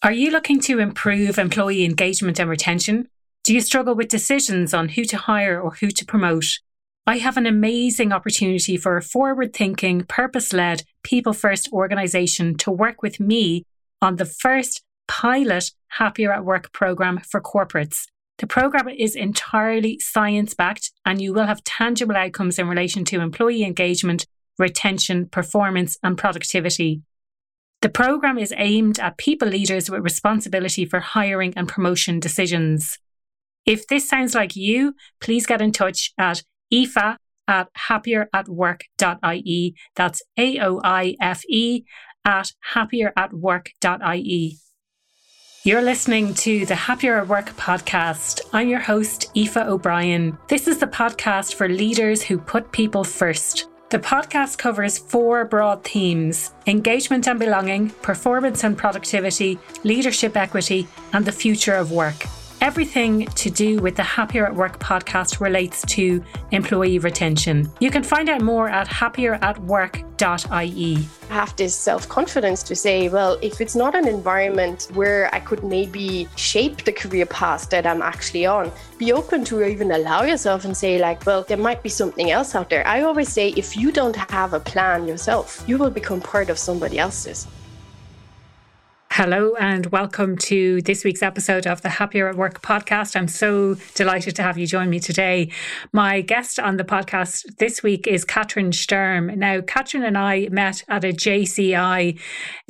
Are you looking to improve employee engagement and retention? Do you struggle with decisions on who to hire or who to promote? I have an amazing opportunity for a forward thinking, purpose led, people first organization to work with me on the first pilot Happier at Work program for corporates. The program is entirely science backed and you will have tangible outcomes in relation to employee engagement, retention, performance, and productivity. The program is aimed at people leaders with responsibility for hiring and promotion decisions. If this sounds like you, please get in touch at aoife at happieratwork.ie. That's A O I F E at happieratwork.ie. You're listening to the Happier at Work podcast. I'm your host, Aoife O'Brien. This is the podcast for leaders who put people first. The podcast covers four broad themes engagement and belonging, performance and productivity, leadership equity, and the future of work. Everything to do with the Happier at Work podcast relates to employee retention. You can find out more at happieratwork.ie. I have this self confidence to say, well, if it's not an environment where I could maybe shape the career path that I'm actually on, be open to even allow yourself and say, like, well, there might be something else out there. I always say, if you don't have a plan yourself, you will become part of somebody else's. Hello and welcome to this week's episode of the Happier at Work podcast. I'm so delighted to have you join me today. My guest on the podcast this week is Katrin Sturm. Now, Katrin and I met at a JCI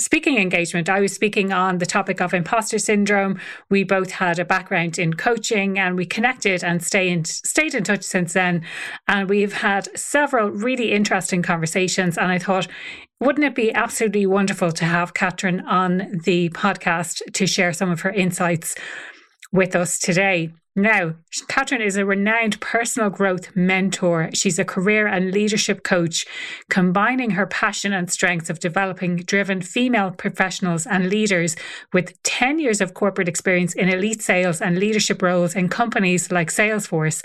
speaking engagement. I was speaking on the topic of imposter syndrome. We both had a background in coaching and we connected and in, stayed in touch since then. And we've had several really interesting conversations. And I thought wouldn't it be absolutely wonderful to have Katrin on the podcast to share some of her insights with us today? Now, Katrin is a renowned personal growth mentor. She's a career and leadership coach, combining her passion and strengths of developing driven female professionals and leaders with 10 years of corporate experience in elite sales and leadership roles in companies like Salesforce.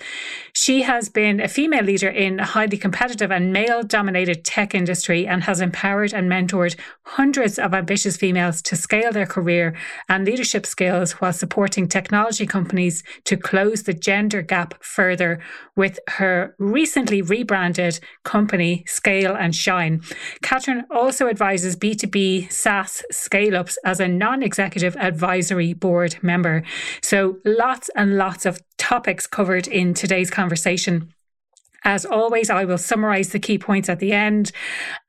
She has been a female leader in a highly competitive and male dominated tech industry and has empowered and mentored hundreds of ambitious females to scale their career and leadership skills while supporting technology companies to close the gender gap further with her recently rebranded company, Scale and Shine. Katrin also advises B2B SaaS scale ups as a non executive advisory board member. So lots and lots of topics covered in today's conversation. As always, I will summarize the key points at the end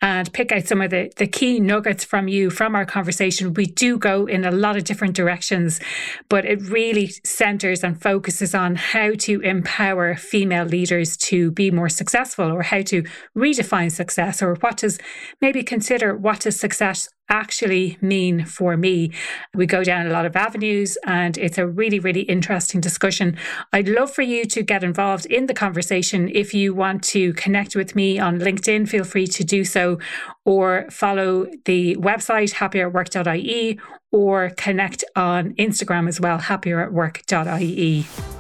and pick out some of the, the key nuggets from you from our conversation. We do go in a lot of different directions, but it really centers and focuses on how to empower female leaders to be more successful or how to redefine success or what does maybe consider what does success actually mean for me? We go down a lot of avenues and it's a really, really interesting discussion. I'd love for you to get involved in the conversation. If you want to connect with me on LinkedIn, feel free to do so or follow the website happieratwork.ie or connect on Instagram as well, happieratwork.ie.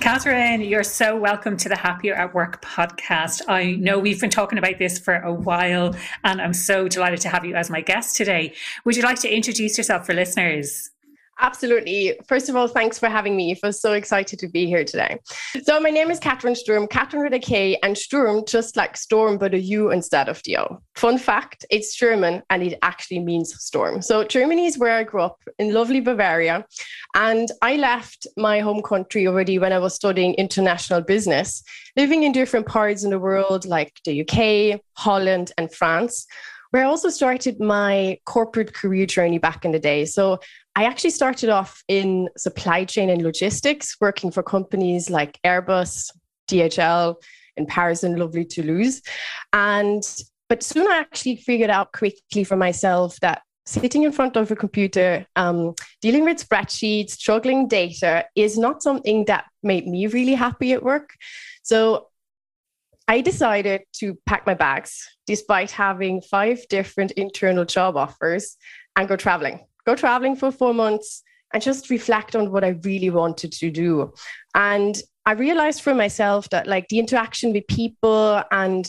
Katrin, you're so welcome to the Happier at Work podcast. I know we've been talking about this for a while, and I'm so delighted to have you as my guest today. Would you like to introduce yourself for listeners? Absolutely. First of all, thanks for having me. I feel so excited to be here today. So, my name is Katrin Sturm, Katrin with a K, and Sturm just like storm, but a U instead of the O. Fun fact it's German and it actually means storm. So, Germany is where I grew up in lovely Bavaria. And I left my home country already when I was studying international business, living in different parts in the world like the UK, Holland, and France where I also started my corporate career journey back in the day. So I actually started off in supply chain and logistics, working for companies like Airbus, DHL, in Paris and lovely Toulouse. And but soon I actually figured out quickly for myself that sitting in front of a computer, um, dealing with spreadsheets, struggling data is not something that made me really happy at work. So I decided to pack my bags despite having five different internal job offers and go traveling go traveling for four months and just reflect on what I really wanted to do. And I realized for myself that like the interaction with people and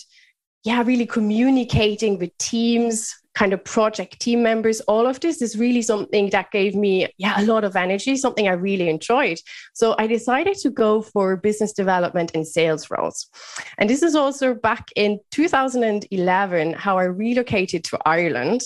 yeah, really communicating with teams kind of project team members. All of this is really something that gave me, yeah, a lot of energy, something I really enjoyed. So I decided to go for business development and sales roles. And this is also back in 2011 how I relocated to Ireland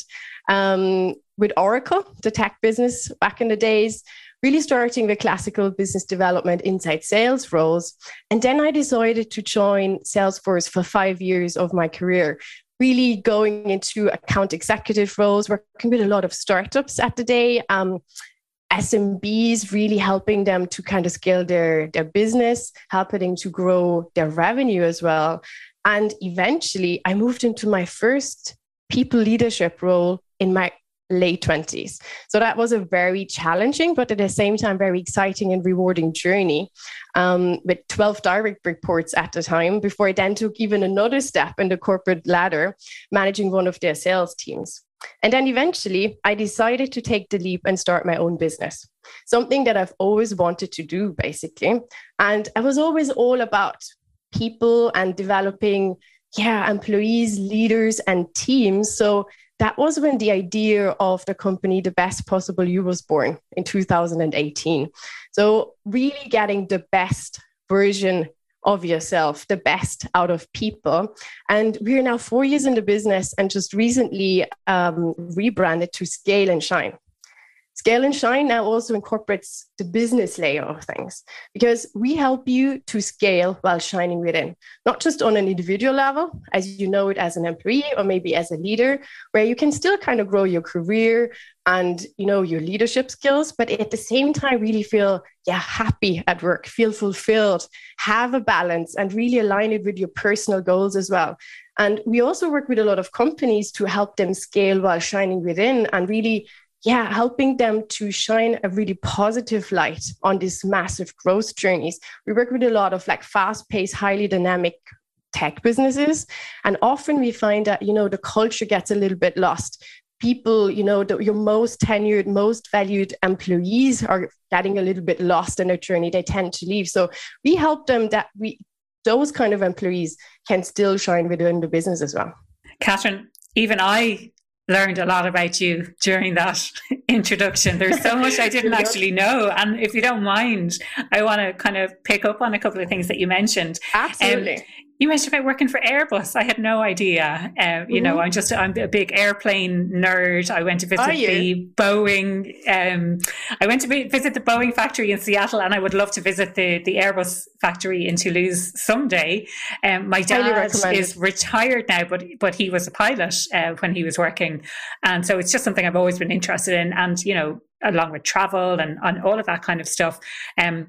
um, with Oracle, the tech business back in the days really starting the classical business development inside sales roles. And then I decided to join Salesforce for five years of my career, really going into account executive roles, working with a lot of startups at the day. Um, SMBs really helping them to kind of scale their, their business, helping to grow their revenue as well. And eventually, I moved into my first people leadership role in my late 20s. So that was a very challenging, but at the same time, very exciting and rewarding journey um, with 12 direct reports at the time before I then took even another step in the corporate ladder, managing one of their sales teams. And then eventually, I decided to take the leap and start my own business, something that I've always wanted to do, basically. And I was always all about people and developing, yeah, employees, leaders, and teams. So that was when the idea of the company the best possible you was born in 2018 so really getting the best version of yourself the best out of people. And we're now four years in the business and just recently um, rebranded to scale and shine Scale and Shine now also incorporates the business layer of things because we help you to scale while shining within, not just on an individual level, as you know it as an employee or maybe as a leader, where you can still kind of grow your career and you know your leadership skills, but at the same time really feel yeah happy at work, feel fulfilled, have a balance, and really align it with your personal goals as well. And we also work with a lot of companies to help them scale while shining within and really yeah, helping them to shine a really positive light on these massive growth journeys. We work with a lot of like fast paced, highly dynamic tech businesses. And often we find that, you know, the culture gets a little bit lost. People, you know, the, your most tenured, most valued employees are getting a little bit lost in their journey. They tend to leave. So we help them that we, those kind of employees can still shine within the business as well. Katrin, even I learned a lot about you during that introduction. There's so much I didn't actually know. And if you don't mind, I want to kind of pick up on a couple of things that you mentioned. Absolutely. Um, you mentioned about working for Airbus. I had no idea. Uh, you mm-hmm. know, I'm just I'm a big airplane nerd. I went to visit the Boeing. Um, I went to visit the Boeing factory in Seattle, and I would love to visit the the Airbus factory in Toulouse someday. Um, my dad is retired now, but but he was a pilot uh, when he was working, and so it's just something I've always been interested in. And you know, along with travel and, and all of that kind of stuff. Um,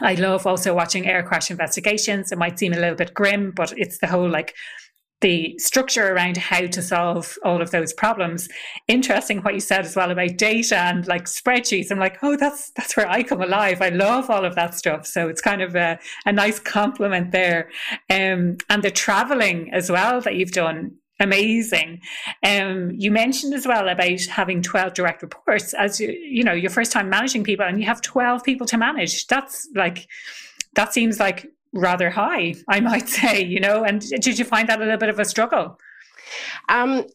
I love also watching air crash investigations. It might seem a little bit grim, but it's the whole like the structure around how to solve all of those problems. Interesting what you said as well about data and like spreadsheets. I'm like, oh, that's that's where I come alive. I love all of that stuff. So it's kind of a, a nice compliment there. Um, and the traveling as well that you've done amazing. Um, you mentioned as well about having 12 direct reports as you, you know, your first time managing people and you have 12 people to manage. That's like, that seems like rather high, I might say, you know, and did you find that a little bit of a struggle? Um,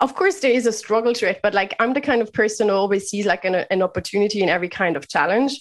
of course there is a struggle to it but like i'm the kind of person who always sees like an, an opportunity in every kind of challenge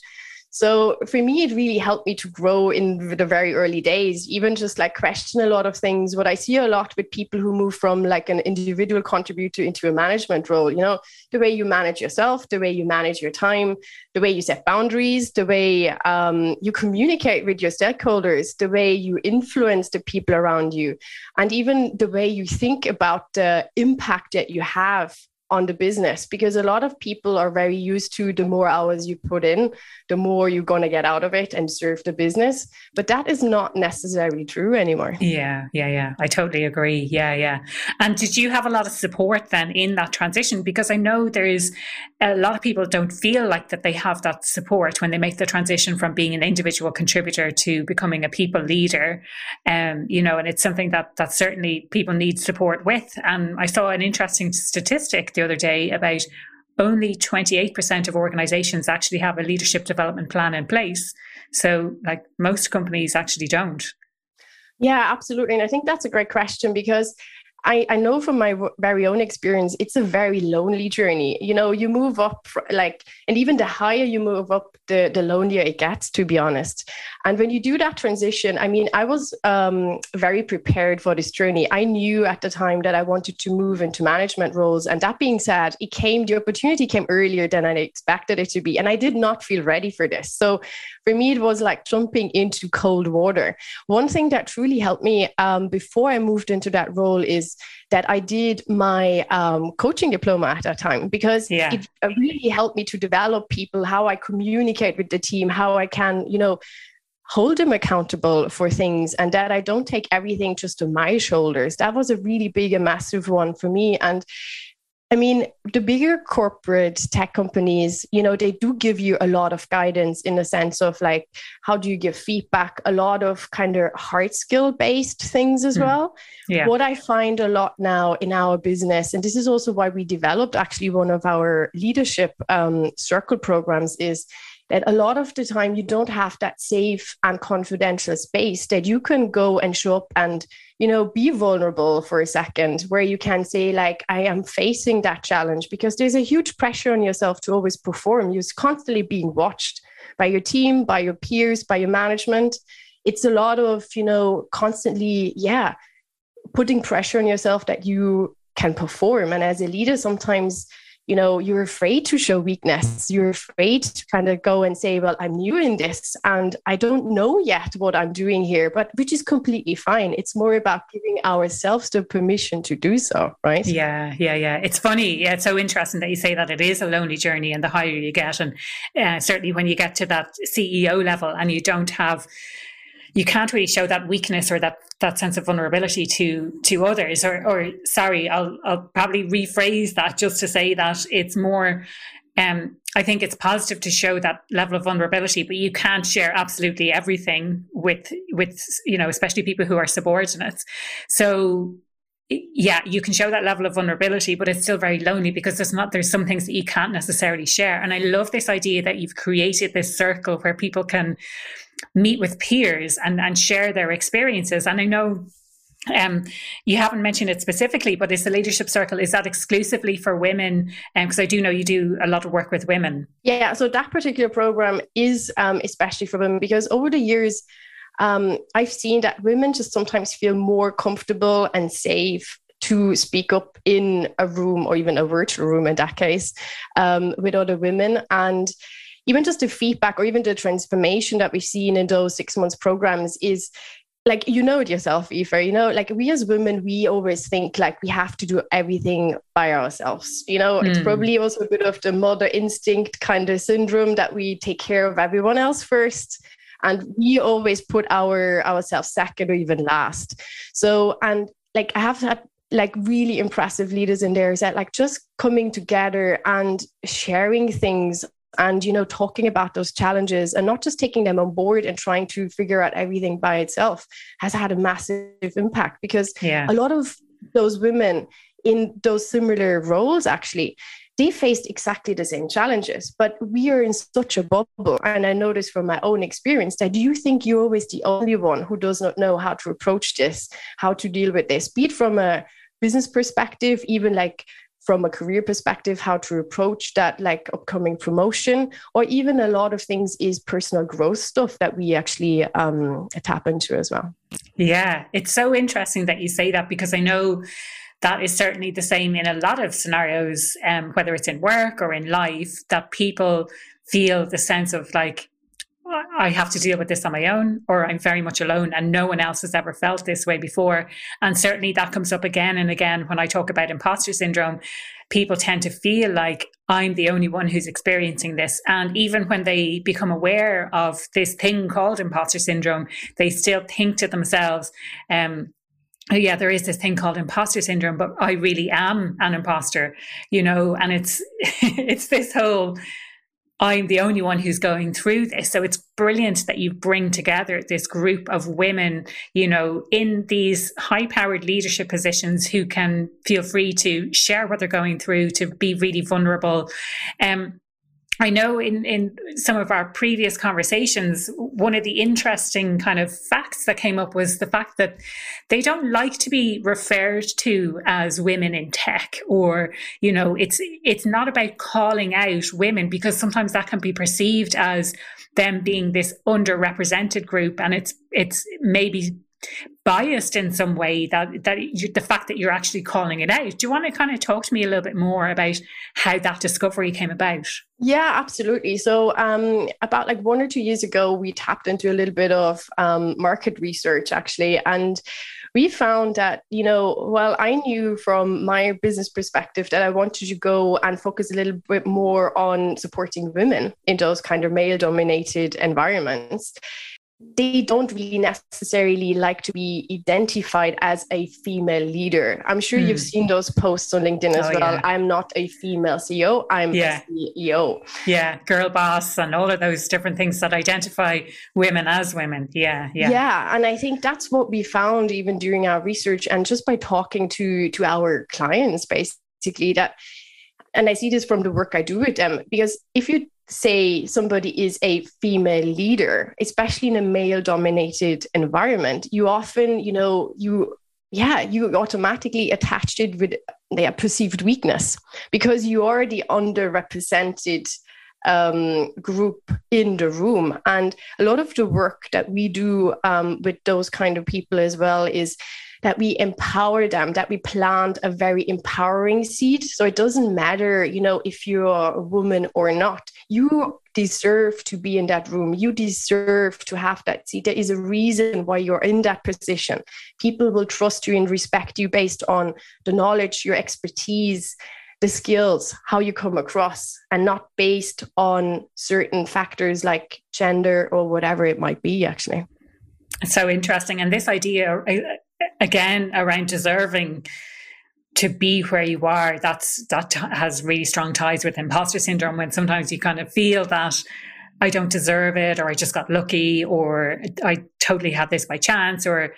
so for me, it really helped me to grow in the very early days, even just like question a lot of things. What I see a lot with people who move from like an individual contributor into a management role, you know, the way you manage yourself, the way you manage your time, the way you set boundaries, the way um, you communicate with your stakeholders, the way you influence the people around you, and even the way you think about the impact that you have on the business because a lot of people are very used to the more hours you put in, the more you're going to get out of it and serve the business. But that is not necessarily true anymore. Yeah, yeah, yeah. I totally agree. Yeah, yeah. And did you have a lot of support then in that transition? Because I know there is a lot of people don't feel like that they have that support when they make the transition from being an individual contributor to becoming a people leader. Um, you know, and it's something that that certainly people need support with. And I saw an interesting statistic the other day about only 28% of organizations actually have a leadership development plan in place. So, like most companies actually don't. Yeah, absolutely. And I think that's a great question because I, I know from my very own experience, it's a very lonely journey. You know, you move up, like, and even the higher you move up, the, the lonelier it gets, to be honest. And when you do that transition, I mean, I was um, very prepared for this journey. I knew at the time that I wanted to move into management roles. And that being said, it came, the opportunity came earlier than I expected it to be. And I did not feel ready for this. So for me, it was like jumping into cold water. One thing that truly helped me um, before I moved into that role is that I did my um, coaching diploma at that time because yeah. it really helped me to develop people, how I communicate with the team, how I can, you know, hold them accountable for things and that I don't take everything just on my shoulders. That was a really big and massive one for me. And I mean, the bigger corporate tech companies, you know, they do give you a lot of guidance in the sense of like, how do you give feedback? A lot of kind of hard skill based things as mm. well. Yeah. What I find a lot now in our business, and this is also why we developed actually one of our leadership um, circle programs, is that a lot of the time you don't have that safe and confidential space that you can go and show up and you know be vulnerable for a second where you can say like i am facing that challenge because there's a huge pressure on yourself to always perform. You're constantly being watched by your team by your peers by your management. It's a lot of you know constantly yeah putting pressure on yourself that you can perform. And as a leader sometimes you know you're afraid to show weakness. You're afraid to kind of go and say well i'm new in this and i don't know yet what i'm doing here but which is completely fine. It's more about giving ourselves the permission to do so right? Yeah yeah yeah. It's funny. Yeah it's so interesting that you say that. It is a lonely journey and the higher you get and uh, certainly when you get to that ceo level and you don't have you can't really show that weakness or that that sense of vulnerability to to others or or sorry I'll I'll probably rephrase that just to say that it's more um, I think it's positive to show that level of vulnerability, but you can't share absolutely everything with with you know, especially people who are subordinates. So yeah, you can show that level of vulnerability, but it's still very lonely because there's not there's some things that you can't necessarily share. And I love this idea that you've created this circle where people can meet with peers and, and share their experiences. And I know um, you haven't mentioned it specifically, but is the leadership circle is that exclusively for women? Because um, I do know you do a lot of work with women. Yeah, so that particular program is um, especially for women because over the years, um, I've seen that women just sometimes feel more comfortable and safe to speak up in a room or even a virtual room in that case um, with other women and even just the feedback or even the transformation that we've seen in those six months programs is like you know it yourself Aoife, you know like we as women we always think like we have to do everything by ourselves you know mm. it's hmm. probably also a bit of the mother instinct kind of syndrome that we take care of everyone else first and we always put our ourselves second or even last so and like i have had like really impressive leaders in there is that like just coming together and sharing things and you know talking about those challenges and not just taking them on board and trying to figure out everything by itself has had a massive impact because yeah. a lot of those women in those similar roles actually they faced exactly the same challenges but we are in such a bubble and i noticed from my own experience that you think you're always the only one who does not know how to approach this how to deal with this be it from a business perspective even like from a career perspective how to approach that like upcoming promotion or even a lot of things is personal growth stuff that we actually um, tap into as well. Yeah it's so interesting that you say that because i know that is certainly the same in a lot of scenarios um, whether it's in work or in life that people feel the sense of like I have to deal with this on my own, or I'm very much alone, and no one else has ever felt this way before. And certainly that comes up again and again when I talk about imposter syndrome. People tend to feel like I'm the only one who's experiencing this. And even when they become aware of this thing called imposter syndrome, they still think to themselves, um, oh yeah there is this thing called imposter syndrome but i really am an imposter you know and it's it's this whole I'm the only one who's going through this. So it's brilliant that you bring together this group of women, you know, in these high powered leadership positions who can feel free to share what they're going through, to be really vulnerable. Um, I know in, in some of our previous conversations, one of the interesting kind of facts that came up was the fact that they don't like to be referred to as women in tech or, you know, it's it's not about calling out women because sometimes that can be perceived as them being this underrepresented group and it's it's maybe biased in some way that that you, the fact that you're actually calling it out. Do you want to kind of talk to me a little bit more about how that discovery came about? Yeah absolutely. So um, about like one or two years ago we tapped into a little bit of um, market research actually and we found that you know well i knew from my business perspective that i wanted to go and focus a little bit more on supporting women in those kind of male dominated environments they don't really necessarily like to be identified as a female leader. I'm sure mm. you've hmm. seen those posts on LinkedIn as oh, well. Yeah. I'm not a female CEO, I'm yeah. a CEO. Yeah, girl boss and all of those different things that identify women as women. Yeah, yeah. Yeah, and I think that's what we found even during our research and just by talking to to our clients basically that and I see this from the work I do with them because if you say somebody is a female leader, especially in a male dominated environment, you often, you know, you yeah, you automatically attached it with their perceived weakness because you already underrepresented um, group in the room. And a lot of the work that we do um, with those kind of people as well is that we empower them, that we plant a very empowering seed. So it doesn't matter, you know, if you're a woman or not, you deserve to be in that room. You deserve to have that seat. There is a reason why you're in that position. People will trust you and respect you based on the knowledge, your expertise, the skills, how you come across, and not based on certain factors like gender or whatever it might be, actually. So interesting. And this idea, again around deserving to be where you are that's that has really strong ties with imposter syndrome when sometimes you kind of feel that i don't deserve it or i just got lucky or i totally had this by chance or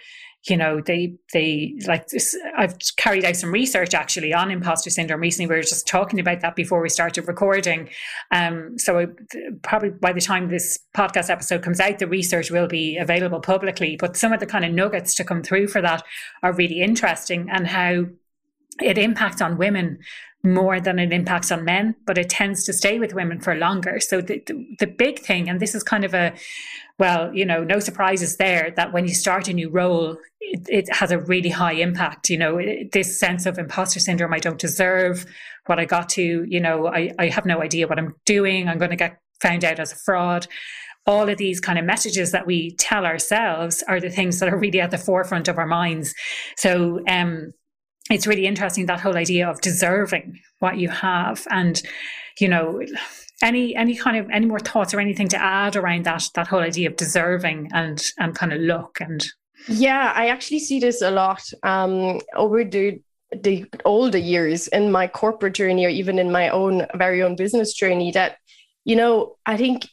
you know they they like this, i've carried out some research actually on imposter syndrome recently. We were just talking about that before we started recording. Um, so I, probably by the time this podcast episode comes out the research will be available publicly. But some of the kind of nuggets to come through for that are really interesting and how it impacts on women more than it impacts on men, but it tends to stay with women for longer. So the, the, the, big thing, and this is kind of a, well, you know, no surprises there that when you start a new role, it, it has a really high impact. You know, this sense of imposter syndrome, I don't deserve what I got to, you know, I, I have no idea what I'm doing. I'm going to get found out as a fraud all of these kind of messages that we tell ourselves are the things that are really at the forefront of our minds. So um, it's really interesting that whole idea of deserving what you have. And you know any any kind of any more thoughts or anything to add around that that whole idea of deserving and and kind of luck and yeah i actually see this a lot um over the the older years in my corporate journey or even in my own very own business journey that you know i think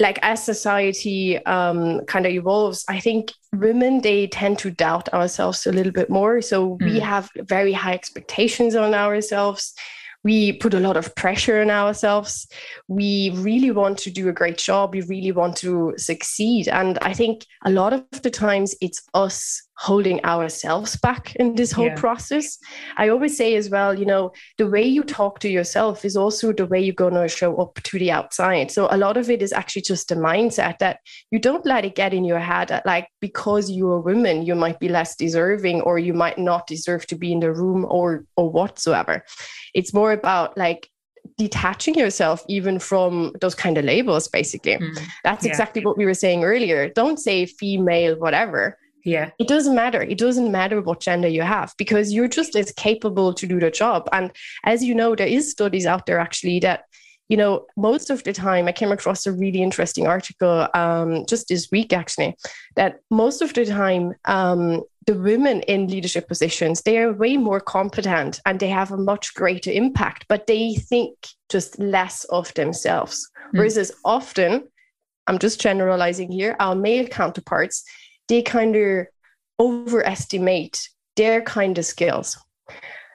like as society um, kind of evolves, I think women they tend to doubt ourselves a little bit more. So mm. we have very high expectations on ourselves we put a lot of pressure on ourselves. We really want to do a great job. We really want to succeed. And I think a lot of the times it's us holding ourselves back in this whole yeah. process. I always say as well, you know, the way you talk to yourself is also the way you're going to show up to the outside. So a lot of it is actually just a mindset that you don't let it get in your head that, like, because you're a woman, you might be less deserving or you might not deserve to be in the room or, or whatsoever. It's more about like, detaching yourself even from those kind of labels basically mm, that's yeah. exactly what we were saying earlier don't say female whatever yeah. It doesn't matter. It doesn't matter what gender you have because you're just as capable to do the job. And as you know there is studies out there actually that you know most of the time i came across a really interesting article um, just this week actually that most of the time um, the women in leadership positions they are way more competent and they have a much greater impact but they think just less of themselves. Mm. versus often i'm just generalizing here our male counterparts they kind of overestimate their kind of skills.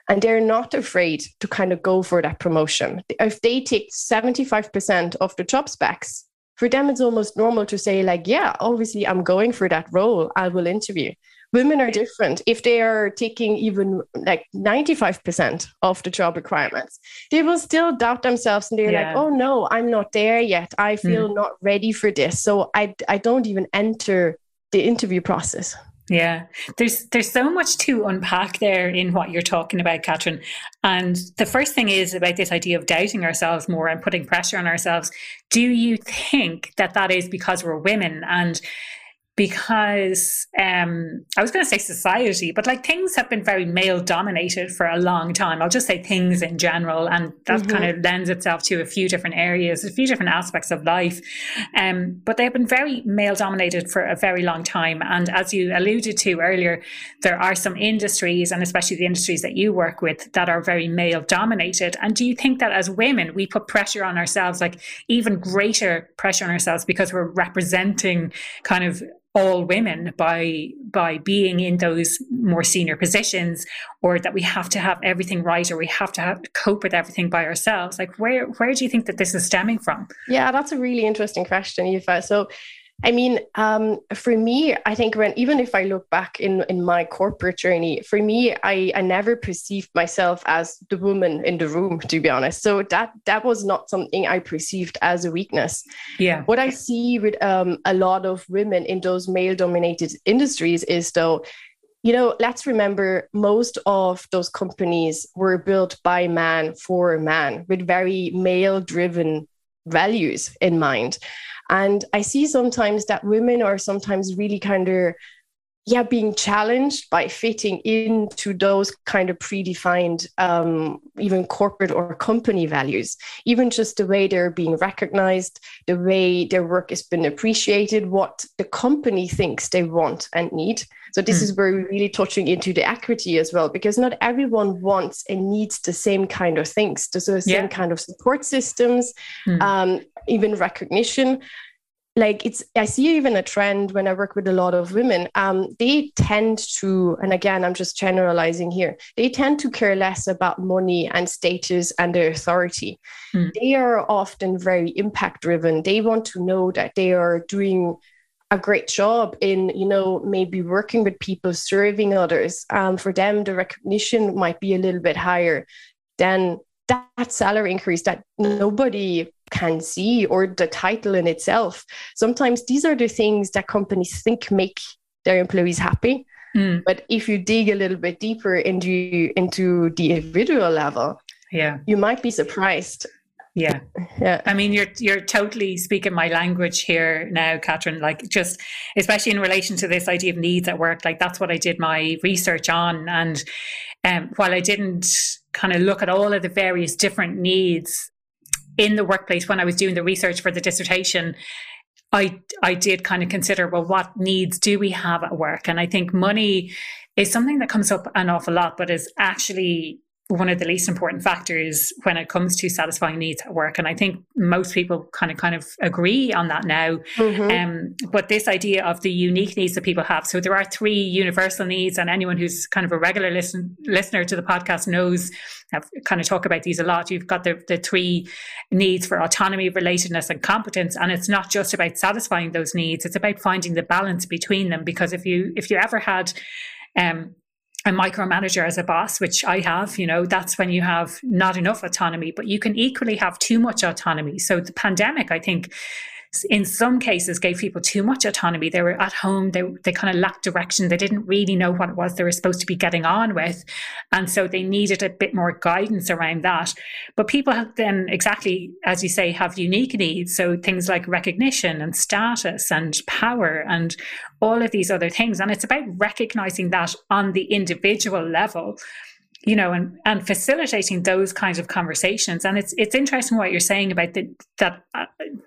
and they're not afraid to kind of go for that promotion. If they take 75% of the job specs, for them it's almost normal to say like, yeah, obviously I'm going for that role. I will interview. Women are different. If they are taking even like 95% of the job requirements, they will still doubt themselves and they're yeah. like, oh no, I'm not there yet. I feel mm. not ready for this. So I, I don't even enter the interview process. Yeah, there's there's so much to unpack there in what you're talking about, Katrin. And the first thing is about this idea of doubting ourselves more and putting pressure on ourselves. Do you think that that is because we're women and because um, I was going to say society, but like things have been very male dominated for a long time. I'll just say things in general, and that mm-hmm. kind of lends itself to a few different areas, a few different aspects of life. Um, but they've been very male dominated for a very long time. And as you alluded to earlier, there are some industries, and especially the industries that you work with, that are very male dominated. And do you think that as women, we put pressure on ourselves, like even greater pressure on ourselves, because we're representing kind of all women by by being in those more senior positions or that we have to have everything right or we have to have, cope with everything by ourselves. Like where where do you think that this is stemming from? Yeah that's a really interesting question Aoife so I mean, um, for me, I think when even if I look back in in my corporate journey, for me, I I never perceived myself as the woman in the room, to be honest. So that that was not something I perceived as a weakness. Yeah. What I see with um, a lot of women in those male-dominated industries is though you know, let's remember most of those companies were built by man for man with very male driven values in mind. And I see sometimes that women are sometimes really kind of yeah being challenged by fitting into those kind of predefined um, even corporate or company values even just the way they're being recognized the way their work has been appreciated what the company thinks they want and need so this mm. is where we're really touching into the equity as well because not everyone wants and needs the same kind of things the same yeah. kind of support systems mm. um, even recognition like it's i see even a trend when i work with a lot of women um, they tend to and again i'm just generalizing here they tend to care less about money and status and their authority. Mm. they are often very impact driven. They want to know that they are doing a great job in you know maybe working with people serving others. Um, for them the recognition might be a little bit higher than that salary increase that nobody can see or the title in itself. Sometimes these are the things that companies think make their employees happy. Mm. But if you dig a little bit deeper into into the individual level, yeah, you might be surprised. Yeah. Yeah. I mean, you're you're totally speaking my language here now, Katrin. Like just especially in relation to this idea of needs at work, like that's what I did my research on. And um, while I didn't kind of look at all of the various different needs in the workplace when I was doing the research for the dissertation, I I did kind of consider well, what needs do we have at work? And I think money is something that comes up an awful lot, but is actually one of the least important factors when it comes to satisfying needs at work. And I think most people kind of kind of agree on that now. Mm-hmm. Um, but this idea of the unique needs that people have. So there are three universal needs, and anyone who's kind of a regular listen, listener to the podcast knows I've kind of talk about these a lot. You've got the, the three needs for autonomy, relatedness, and competence. And it's not just about satisfying those needs, it's about finding the balance between them. Because if you if you ever had um, a micromanager as a boss, which I have, you know, that's when you have not enough autonomy, but you can equally have too much autonomy. So the pandemic, I think, in some cases gave people too much autonomy. They were at home, they, they kind of lacked direction. They didn't really know what it was they were supposed to be getting on with. And so they needed a bit more guidance around that. But people have then, exactly as you say, have unique needs. So things like recognition and status and power and all of these other things. And it's about recognizing that on the individual level you know, and, and facilitating those kinds of conversations. And it's it's interesting what you're saying about the, that. Uh,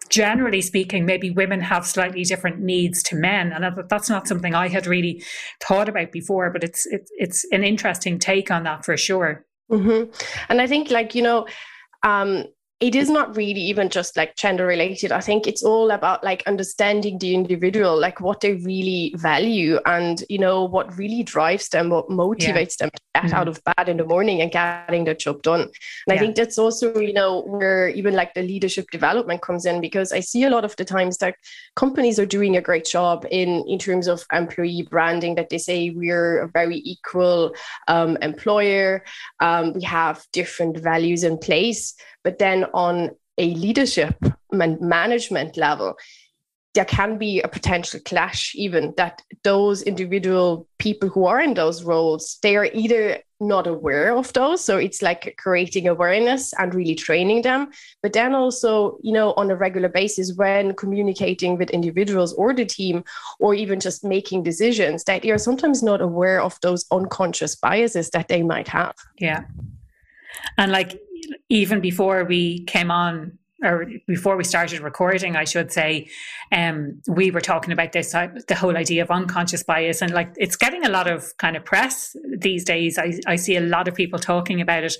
generally speaking, maybe women have slightly different needs to men, and that's not something I had really thought about before. But it's it's it's an interesting take on that for sure. Mm-hmm. And I think, like you know, um, it is not really even just like gender related. I think it's all about like understanding the individual, like what they really value and, you know, what really drives them, what motivates yeah. them to get mm-hmm. out of bed in the morning and getting the job done. And yeah. I think that's also, you know, where even like the leadership development comes in because I see a lot of the times that companies are doing a great job in, in terms of employee branding, that they say we're a very equal um, employer. Um, we have different values in place but then on a leadership and management level, there can be a potential clash, even that those individual people who are in those roles, they are either not aware of those. So it's like creating awareness and really training them. But then also, you know, on a regular basis, when communicating with individuals or the team, or even just making decisions, that are sometimes not aware of those unconscious biases that they might have. Yeah. And like even before we came on or before we started recording, I should say, um, we were talking about this, uh, the whole idea of unconscious bias. And like, it's getting a lot of kind of press these days. I, I see a lot of people talking about it.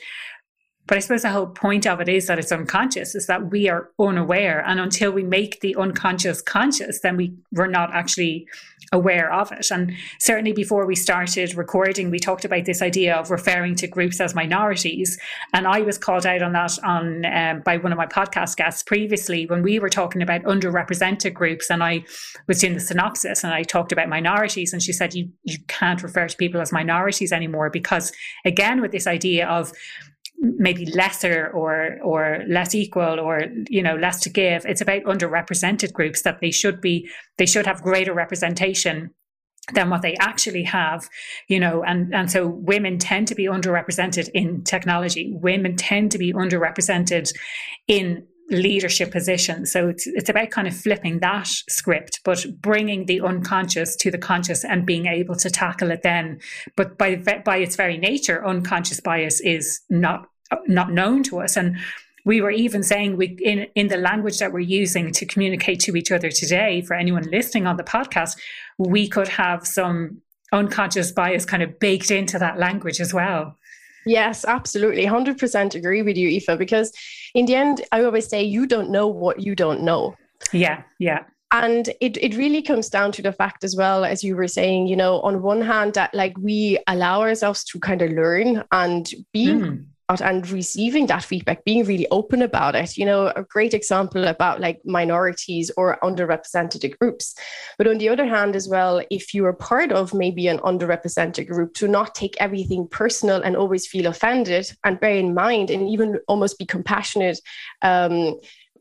But I suppose the whole point of it is that it's unconscious, is that we are unaware. And until we make the unconscious conscious, then we, we're not actually aware of it. And certainly before we started recording, we talked about this idea of referring to groups as minorities. And I was called out on that on um, by one of my podcast guests previously when we were talking about underrepresented groups. And I was doing the synopsis and I talked about minorities. And she said, you, you can't refer to people as minorities anymore because, again, with this idea of maybe lesser or or less equal or you know less to give. It's about underrepresented groups that they should be they should have greater representation than what they actually have you know and and so women tend to be underrepresented in technology. Women tend to be underrepresented in leadership position. so it's it's about kind of flipping that script but bringing the unconscious to the conscious and being able to tackle it then but by by its very nature unconscious bias is not not known to us and we were even saying we in in the language that we're using to communicate to each other today for anyone listening on the podcast we could have some unconscious bias kind of baked into that language as well Yes, absolutely. 100% agree with you, Aoife, because in the end, I always say you don't know what you don't know. Yeah, yeah. And it, it really comes down to the fact as well, as you were saying, you know, on one hand, that like we allow ourselves to kind of learn and be mm and receiving that feedback, being really open about it. You know, a great example about like minorities or underrepresented groups. But on the other hand, as well, if you are part of maybe an underrepresented group, to not take everything personal and always feel offended and bear in mind and even almost be compassionate um,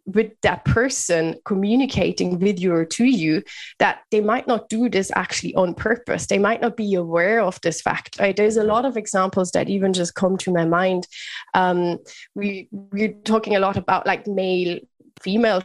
with that person communicating with you or to you that they might not do this actually on purpose. They might not be aware of this fact. Right? There's a lot of examples that even just come to my mind. Um, we we're talking a lot about like male, female.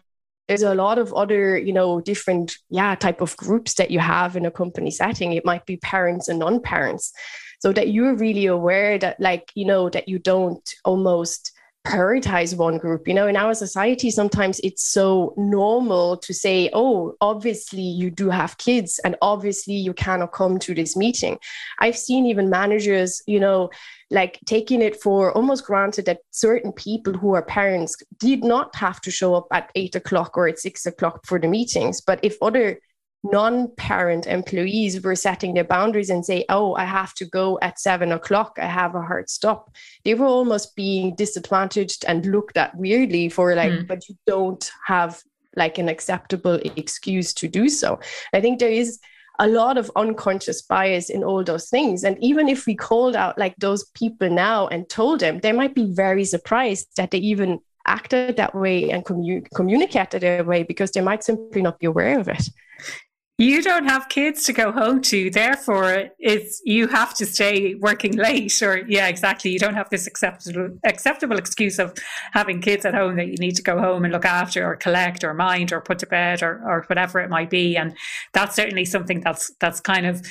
There's a lot of other, you know, different yeah type of groups that you have in a company setting. It might be parents and non-parents, so that you're really aware that like you know that you don't almost prioritize one group. You know, in our society, sometimes it's so normal to say, oh, obviously you do have kids and obviously you cannot come to this meeting. I've seen even managers, you know, like taking it for almost granted that certain people who are parents did not have to show up at eight o'clock or at six o'clock for the meetings. But if other non-parent employees were setting their boundaries and say oh i have to go at seven o'clock. I have a hard stop. They were almost being disadvantaged and looked at weirdly for like mm. but you don't have like an acceptable excuse to do so. I think there is a lot of unconscious bias in all those things. And even if we called out like those people now and told them they might be very surprised that they even acted that way and commu- communicated that way because they might simply not be aware of it you don't have kids to go home to therefore it's you have to stay working late or yeah exactly. You don't have this acceptable acceptable excuse of having kids at home that you need to go home and look after or collect or mind or put to bed or, or whatever it might be. And that's certainly something that's that's kind of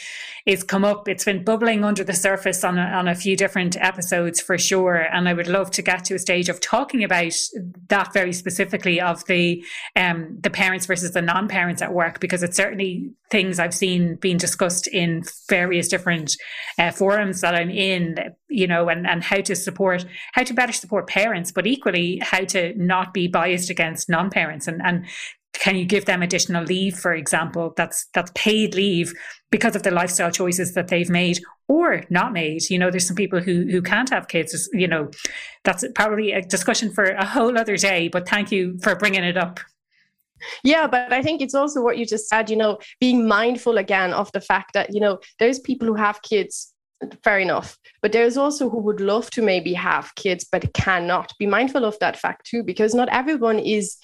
is come up it's been bubbling under the surface on a, on a few different episodes for sure. And i would love to get to a stage of talking about that very specifically of the um the parents versus the non-parents at work because it's certainly things I've seen being discussed in various different uh, forums that I'm in, you know, and, and how to support, how to better support parents, but equally how to not be biased against non-parents. And, and can you give them additional leave, for example, that's that's paid leave because of the lifestyle choices that they've made or not made. You know, there's some people who who can't have kids. You know, that's probably a discussion for a whole other day. But thank you for bringing it up. Yeah, but I think it's also what you just said, you know, being mindful again of the fact that, you know, there's people who have kids, fair enough. But there's also who would love to maybe have kids, but cannot. Be mindful of that fact too, because not everyone is,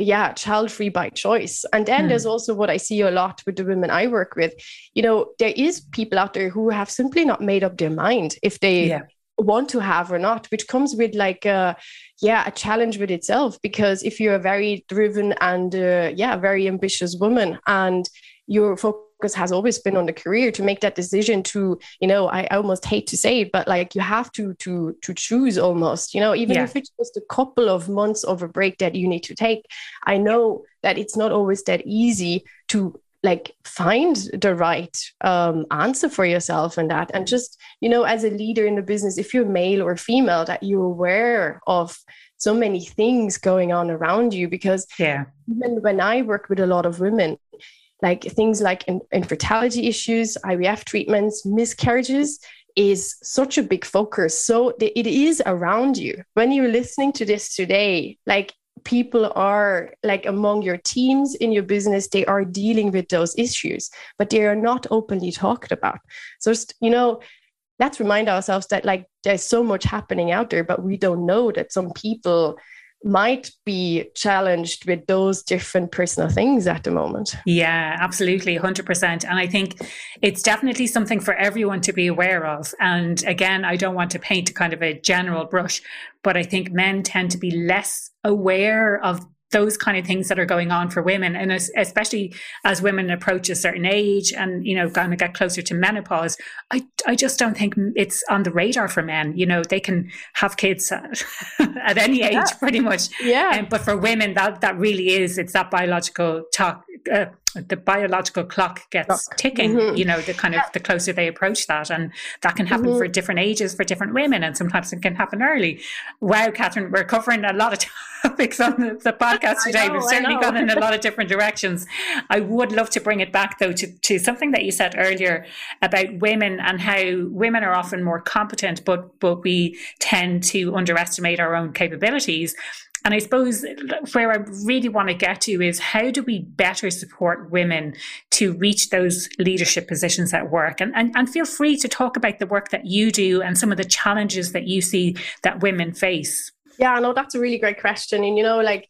yeah, child free by choice. And then there's also what I see a lot with the women I work with. You know, there is people out there who have simply not made up their mind if they yeah want to have or not which comes with like a, yeah a challenge with itself because if you're a very driven and uh, yeah very ambitious woman and your focus has always been on the career to make that decision to you know I, I almost hate to say it but like you have to to to choose almost you know even yeah. if it's just a couple of months of a break that you need to take i know that it's not always that easy to like find the right um, answer for yourself and that and just you know as a leader in the business if you're male or female that you're aware of so many things going on around you because yeah even when i work with a lot of women like things like infertility issues ivf treatments miscarriages is such a big focus. So it is around you. When you're listening to this today like people are like among your teams in your business they are dealing with those issues but they are not openly talked about. So you know let's remind ourselves that like there's so much happening out there but we don't know that some people might be challenged with those different personal things at the moment. Yeah, absolutely, 100%. And I think it's definitely something for everyone to be aware of. And again, I don't want to paint kind of a general brush, but I think men tend to be less aware of those kind of things that are going on for women and especially as women approach a certain age and you know kind of get closer to menopause i i just don't think it's on the radar for men. You know they can have kids at, at any age yeah. pretty much. Yeah. Um, but for women that that really is it's that biological talk uh, the biological clock gets clock. ticking mm-hmm. you know the kind of the closer they approach that and that can happen mm-hmm. for different ages for different women and sometimes it can happen early wow Katrin we're covering a lot of topics on the, the podcast today know, we've certainly gone in a lot of different directions i would love to bring it back though to, to something that you said earlier about women and how women are often more competent but but we tend to underestimate our own capabilities and I suppose where I really want to get to is how do we better support women to reach those leadership positions at work? And, and, and feel free to talk about the work that you do and some of the challenges that you see that women face. Yeah, no, that's a really great question. And, you know, like,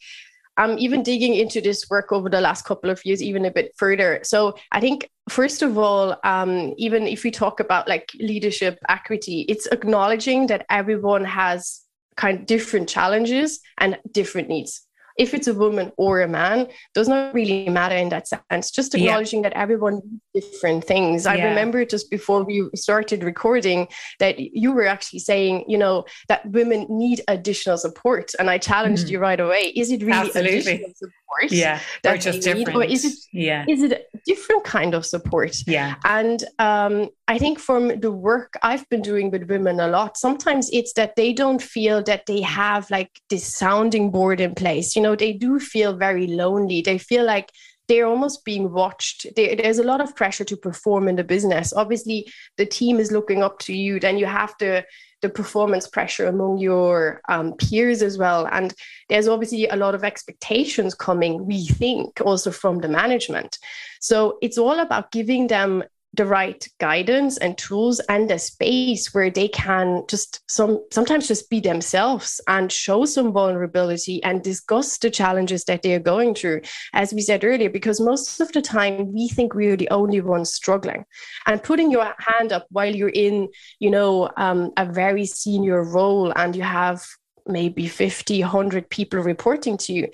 I'm even digging into this work over the last couple of years, even a bit further. So I think, first of all, um, even if we talk about like leadership equity, it's acknowledging that everyone has kind of different challenges and different needs if it's a woman or a man does not really matter in that sense just acknowledging yeah. that everyone different things yeah. i remember just before we started recording that you were actually saying you know that women need additional support and i challenged mm. you right away is it really Absolutely. additional support yeah that or just different or is it yeah is it a different kind of support yeah and um i think from the work i've been doing with women a lot sometimes it's that they don't feel that they have like this sounding board in place you know they do feel very lonely they feel like they're almost being watched. There's a lot of pressure to perform in the business. Obviously, the team is looking up to you. Then you have to the performance pressure among your um, peers as well. And there's obviously a lot of expectations coming, we think, also from the management. So it's all about giving them the right guidance and tools and a space where they can just some sometimes just be themselves and show some vulnerability and discuss the challenges that they're going through as we said earlier because most of the time we think we're the only ones struggling. And putting your hand up while you're in you know um, a very senior role and you have maybe 50 100 people reporting to you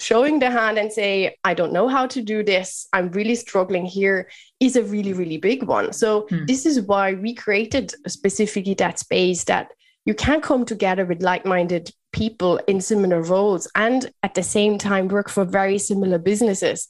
showing the hand and say i don't know how to do this. I'm really struggling here is a really really big one. So hmm. this is why we created specifically that space that you can come together with like-minded people in similar roles and at the same time work for very similar businesses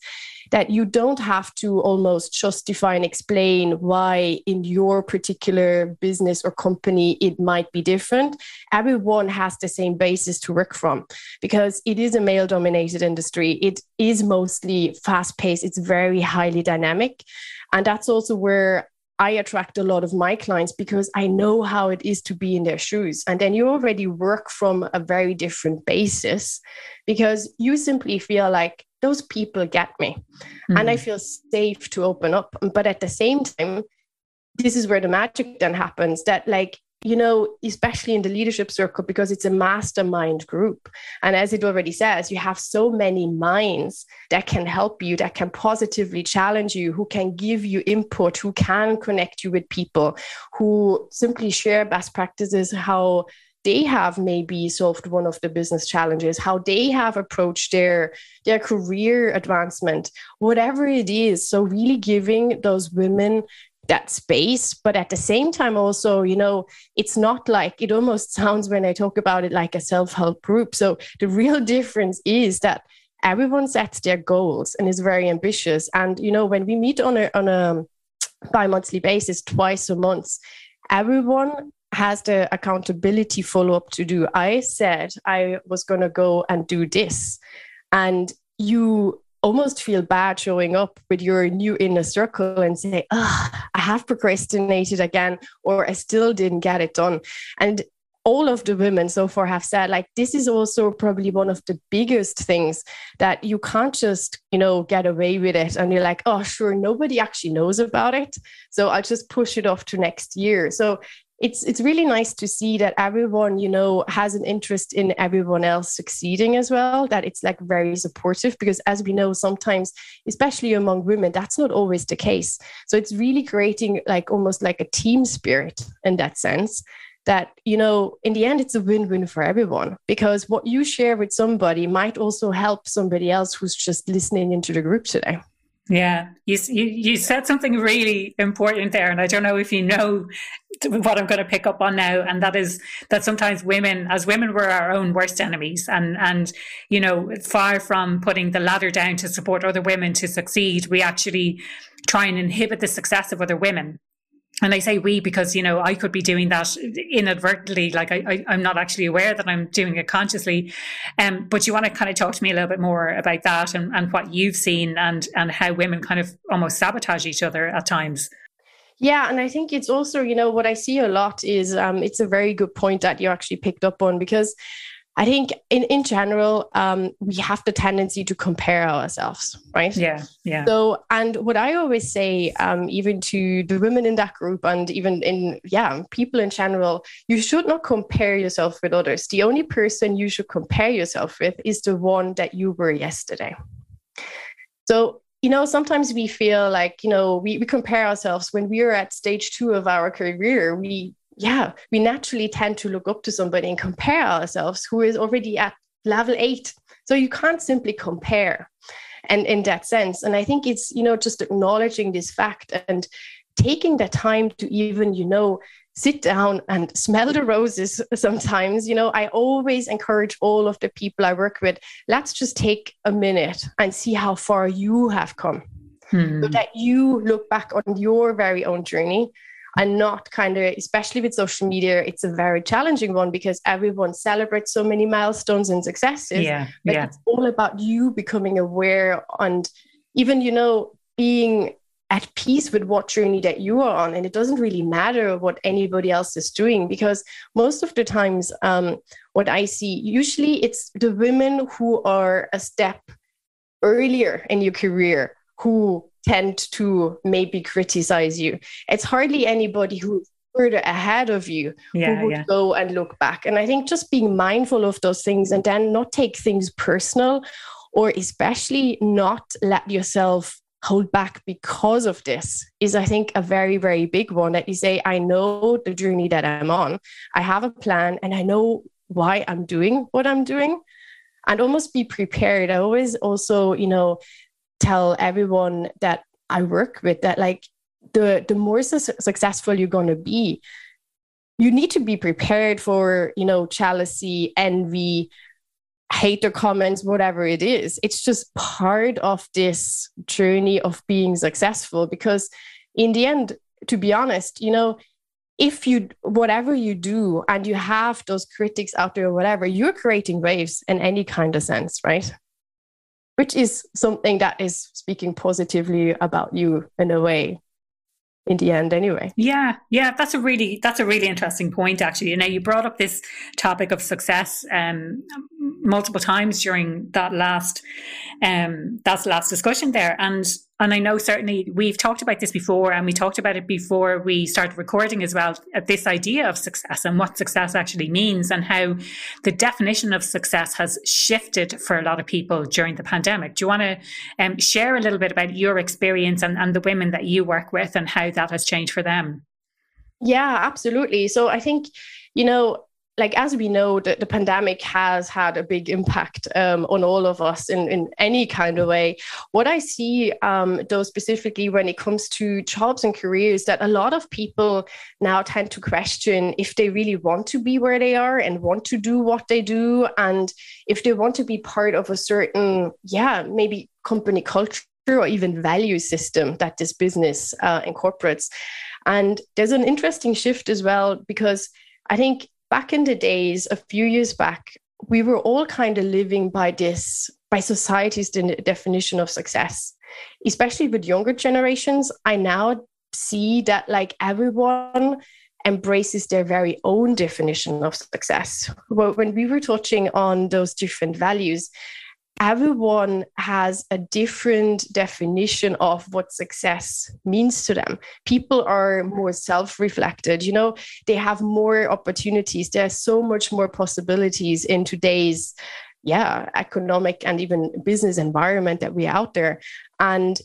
that you don't have to almost justify and explain why in your particular business or company it might be different. Everyone has the same basis to work from because it is a male dominated industry. It is mostly fast paced, it's very highly dynamic. And that's also where I attract a lot of my clients because I know how it is to be in their shoes. And then you already work from a very different basis because you simply feel like those people get me mm-hmm. and I mm. feel safe to open up. But at the same time, this is where the magic then happens that, like, you know, especially in the leadership circle, because it's a mastermind group. And as it already says, you have so many minds that can help you, that can positively challenge you, who can give you input, who can connect you with people, who simply share best practices, how they have maybe solved one of the business challenges how they have approached their their career advancement whatever it is. So really giving those women that space but at the same time also you know it's not like it almost sounds when i talk about it like a self-help group. So the real difference is that everyone sets their goals and is very ambitious. And you know when we meet on a on a bi-monthly basis twice a month everyone has the accountability follow up to do. I said i was going to go and do this. And you almost feel bad showing up with your new inner circle and say, oh, I have procrastinated again, or I still didn't get it done. And all of the women so far have said like this is also probably one of the biggest things that you can't just you know get away with it. And you're like oh sure nobody actually knows about it. So i'll just push it off to next year. So it's it's really nice to see that everyone you know has an interest in everyone else succeeding as well that it's like very supportive because as we know sometimes especially among women that's not always the case. So it's really creating like almost like a team spirit in that sense that you know in the end it's a win-win for everyone because what you share with somebody might also help somebody else who's just listening into the group today yeah, you, you you said something really important there, and I don't know if you know what I'm going to pick up on now, and that is that sometimes women, as women, we're our own worst enemies, and and you know, far from putting the ladder down to support other women to succeed, we actually try and inhibit the success of other women and I say we because you know I could be doing that inadvertently, like I, I am not actually aware that I'm doing it consciously. Um, but you want to kind of talk to me a little bit more about that and, and what you've seen and and how women kind of almost sabotage each other at times. Yeah, and I think it's also you know what I see a lot is um, it's a very good point that you actually picked up on because I think in, in general, um, we have the tendency to compare ourselves, right? Yeah, yeah. So, and what I always say, um, even to the women in that group and even in, yeah, people in general, you should not compare yourself with others. The only person you should compare yourself with is the one that you were yesterday. So, you know, sometimes we feel like, you know, we, we compare ourselves when we are at stage two of our career. We yeah, we naturally tend to look up to somebody and compare ourselves who is already at level eight. So you can't simply compare. And in that sense, and I think it's, you know, just acknowledging this fact and taking the time to even, you know, sit down and smell the roses sometimes. You know, I always encourage all of the people I work with, let's just take a minute and see how far you have come. Hmm. So that you look back on your very own journey and not kind of especially with social media it's a very challenging one because everyone celebrates so many milestones and successes yeah, yeah. it's all about you becoming aware and even you know being at peace with what journey that you are on and it doesn't really matter what anybody else is doing because most of the times um, what i see usually it's the women who are a step earlier in your career who tend to maybe criticize you. It's hardly anybody who's further ahead of you yeah, who would yeah. go and look back. And I think just being mindful of those things and then not take things personal or especially not let yourself hold back because of this is i think a very very big one that you say i know the journey that i'm on i have a plan and i know why i'm doing what i'm doing and almost be prepared i always also you know tell everyone that I work with that like the the more su- successful you're going to be you need to be prepared for you know jealousy envy hater comments whatever it is. It's just part of this journey of being successful because in the end to be honest you know if you whatever you do and you have those critics out there or whatever you're creating waves in any kind of sense right which is something that is speaking positively about you in a way in the end anyway. Yeah yeah that's a really that's a really interesting point actually. You know you brought up this topic of success um multiple times during that last um that last discussion there. And and I know certainly we've talked about this before, and we talked about it before we started recording as well. This idea of success and what success actually means, and how the definition of success has shifted for a lot of people during the pandemic. Do you want to um, share a little bit about your experience and, and the women that you work with, and how that has changed for them? Yeah, absolutely. So I think, you know, like as we know the, the pandemic has had a big impact um, on all of us in, in any kind of way. What i see um, though specifically when it comes to jobs and careers that a lot of people now tend to question if they really want to be where they are and want to do what they do. And if they want to be part of a certain yeah maybe company culture or even value system that this business uh, incorporates. And there's an interesting shift as well because i think back in the days, a few years back, we were all kind of living by this, by society's de- definition of success, especially with younger generations. I now see that like everyone embraces their very own definition of success. Well, when we were touching on those different values, everyone has a different definition of what success means to them. People are more self reflected, you know, they have more opportunities. There's so much more possibilities in today's yeah economic and even business environment that we're out there and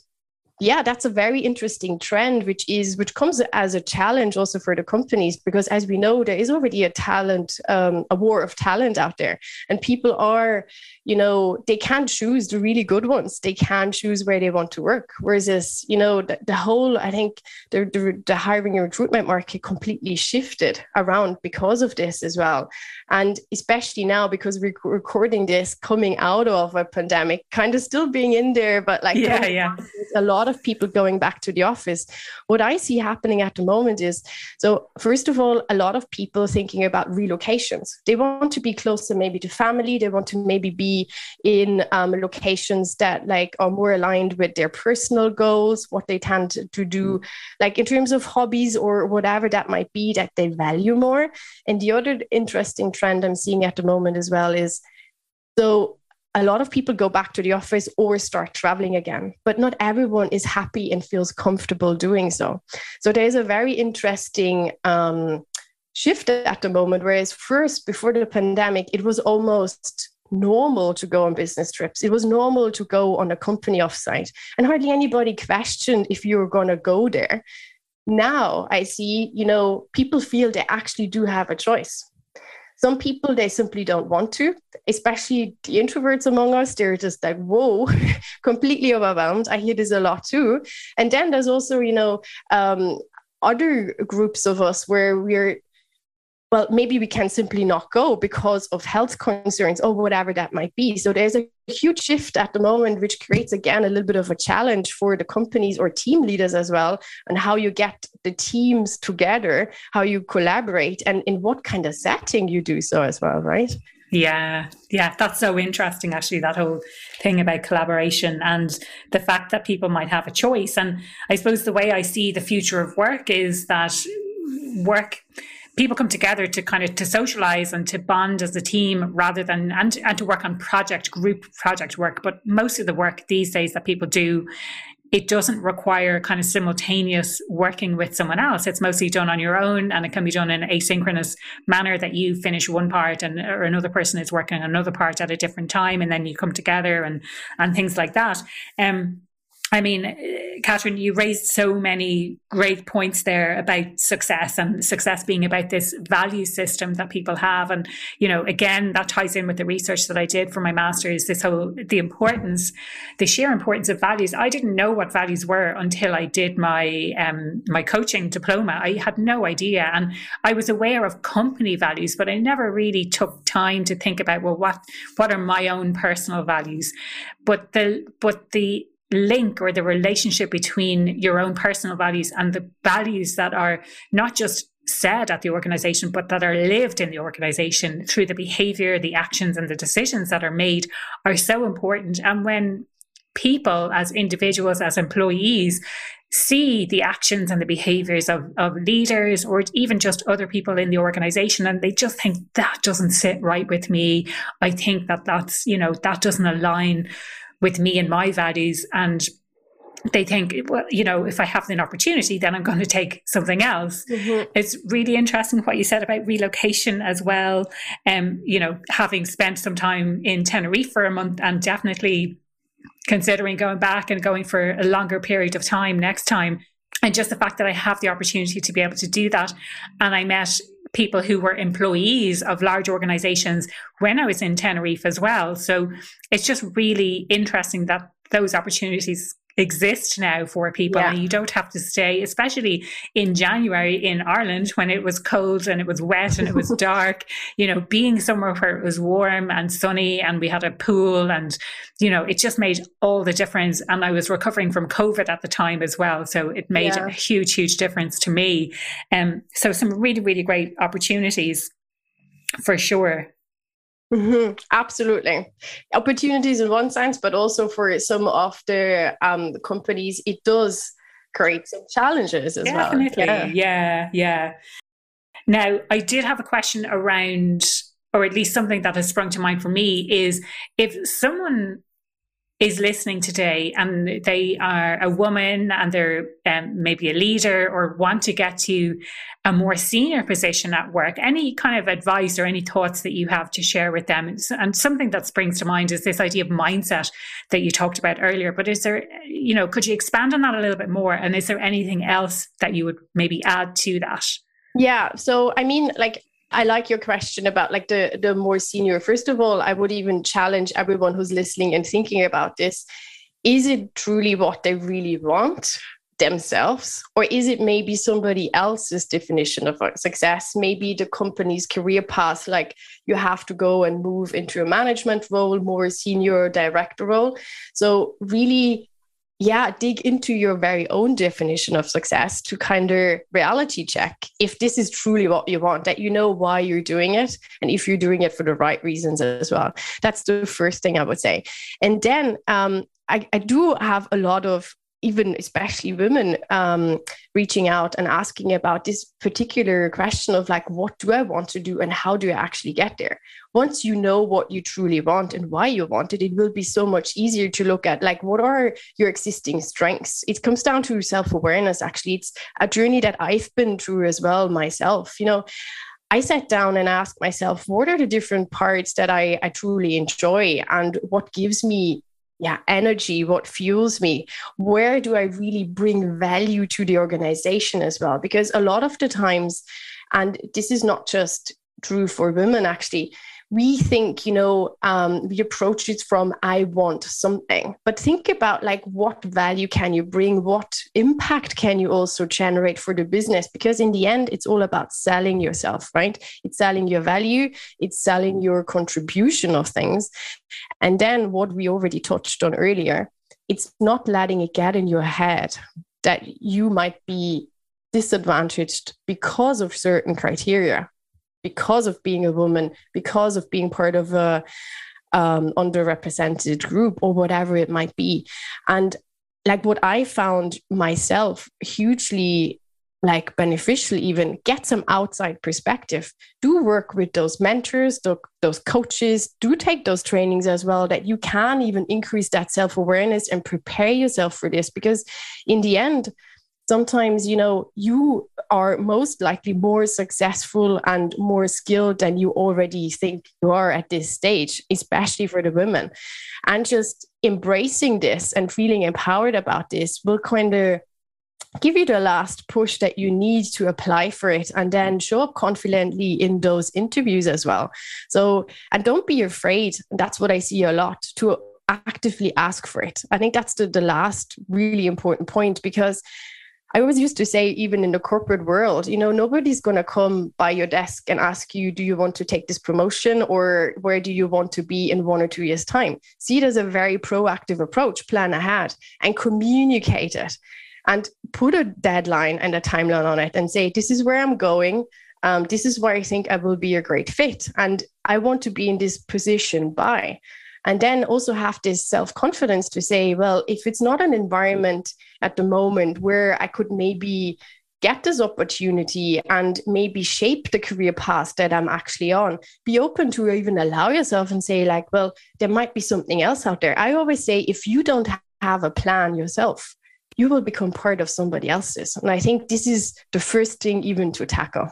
yeah that's a very interesting trend which is which comes as a challenge also for the companies because as we know there is already a talent um, a war of talent out there and people are you know they can choose the really good ones. They can choose where they want to work. Whereas this you know the, the whole i think the, the, the hiring and recruitment market completely shifted around because of this as well. And especially now because we're recording this coming out of a pandemic kind of still being in there but like yeah yeah. a lot of people going back to the office. What i see happening at the moment is so first of all a lot of people thinking about relocations. They want to be closer maybe to family. They want to maybe be in um, locations that like are more aligned with their personal goals what they tend to do like in terms of hobbies or whatever that might be that they value more. And the other interesting trend I'm seeing at the moment as well is so a lot of people go back to the office or start traveling again, but not everyone is happy and feels comfortable doing so. So there's a very interesting um, shift at the moment. Whereas first, before the pandemic, it was almost normal to go on business trips. It was normal to go on a company offsite, and hardly anybody questioned if you were going to go there. Now I see, you know, people feel they actually do have a choice. Some people, they simply don't want to, especially the introverts among us. They're just like, whoa, completely overwhelmed. I hear this a lot too. And then there's also, you know, um, other groups of us where we're well, maybe we can simply not go because of health concerns or whatever that might be. So there's a huge shift at the moment, which creates again a little bit of a challenge for the companies or team leaders as well, and how you get the teams together, how you collaborate, and in what kind of setting you do so as well, right? Yeah, yeah, that's so interesting, actually, that whole thing about collaboration and the fact that people might have a choice. And I suppose the way I see the future of work is that work people come together to kind of to socialize and to bond as a team rather than and, and to work on project group project work but most of the work these days that people do it doesn't require kind of simultaneous working with someone else. It's mostly done on your own and it can be done in asynchronous manner that you finish one part and or another person is working another part at a different time and then you come together and and things like that. Um I mean, Katrin, you raised so many great points there about success and success being about this value system that people have. And, you know, again, that ties in with the research that I did for my master's, this whole, the importance, the sheer importance of values. I didn't know what values were until I did my, um, my coaching diploma. I had no idea. And I was aware of company values, but I never really took time to think about, well, what, what are my own personal values? But the, but the, link or the relationship between your own personal values and the values that are not just said at the organization, but that are lived in the organization through the behavior, the actions, and the decisions that are made are so important. And when people, as individuals, as employees, see the actions and the behaviors of, of leaders or even just other people in the organization and they just think that doesn't sit right with me i think that that's you know that doesn't align with me and my values and they think well you know if i have an opportunity then i'm going to take something else mm-hmm. it's really interesting what you said about relocation as well and um, you know having spent some time in tenerife for a month and definitely considering going back and going for a longer period of time next time and just the fact that i have the opportunity to be able to do that and i met people who were employees of large organizations when I was in Tenerife as well. So it's just really interesting that those opportunities exist now for people yeah. and you don't have to stay especially in January in Ireland when it was cold and it was wet and it was dark you know being somewhere where it was warm and sunny and we had a pool and you know it just made all the difference and I was recovering from covid at the time as well so it made yeah. a huge huge difference to me um so some really really great opportunities for sure Mm-hmm. Absolutely. Opportunities in one sense, but also for some of the um, companies, it does create some challenges as Definitely. well. Yeah. yeah, yeah. Now, I did have a question around, or at least something that has sprung to mind for me, is if someone is listening today and they are a woman and they're um, maybe a leader or want to get to a more senior position at work, any kind of advice or any thoughts that you have to share with them? And something that springs to mind is this idea of mindset that you talked about earlier. But is there, you know, could you expand on that a little bit more? And is there anything else that you would maybe add to that? Yeah. So, I mean, like, I like your question about like the the more senior. First of all, I would even challenge everyone who's listening and thinking about this. Is it truly what they really want themselves? Or is it maybe somebody else's definition of success? Maybe the company's career path, like you have to go and move into a management role, more senior director role. So really yeah, dig into your very own definition of success to kind of reality check if this is truly what you want, that you know why you're doing it, and if you're doing it for the right reasons as well. That's the first thing I would say. And then um, I, I do have a lot of even especially women um, reaching out and asking about this particular question of like what do i want to do and how do i actually get there? Once you know what you truly want and why you want it it will be so much easier to look at like what are your existing strengths? It comes down to self-awareness actually. It's a journey that i've been through as well myself you know. I sat down and asked myself, what are the different parts that I, I truly enjoy and what gives me yeah energy what fuels me. Where do i really bring value to the organization as well? Because a lot of the times and this is not just true for women actually we think you know um, we approach it from i want something. But think about like what value can you bring? What impact can you also generate for the business? Because in the end it's all about selling yourself right? It's selling your value. It's selling your contribution of things. And then what we already touched on earlier it's not letting it get in your head that you might be disadvantaged because of certain criteria because of being a woman, because of being part of a um, underrepresented group or whatever it might be. And like what I found myself hugely like beneficial even get some outside perspective. Do work with those mentors those coaches. Do take those trainings as well that you can even increase that self-awareness and prepare yourself for this. Because in the end sometimes you know you are most likely more successful and more skilled than you already think you are at this stage especially for the women. And just embracing this and feeling empowered about this will kind of give you the last push that you need to apply for it and then show up confidently in those interviews as well. So and don't be afraid that's what i see a lot to actively ask for it. I think that's the, the last really important point because I always used to say, even in the corporate world, you know, nobody's going to come by your desk and ask you, do you want to take this promotion or where do you want to be in one or two years' time? See it as a very proactive approach, plan ahead and communicate it and put a deadline and a timeline on it and say, this is where I'm going. Um, this is where I think I will be a great fit. And I want to be in this position by and then also have this self confidence to say, well, if it's not an environment at the moment where I could maybe get this opportunity and maybe shape the career path that I'm actually on, be open to even allow yourself and say, like, well, there might be something else out there. I always say, if you don't have a plan yourself, you will become part of somebody else's. And I think this is the first thing even to tackle.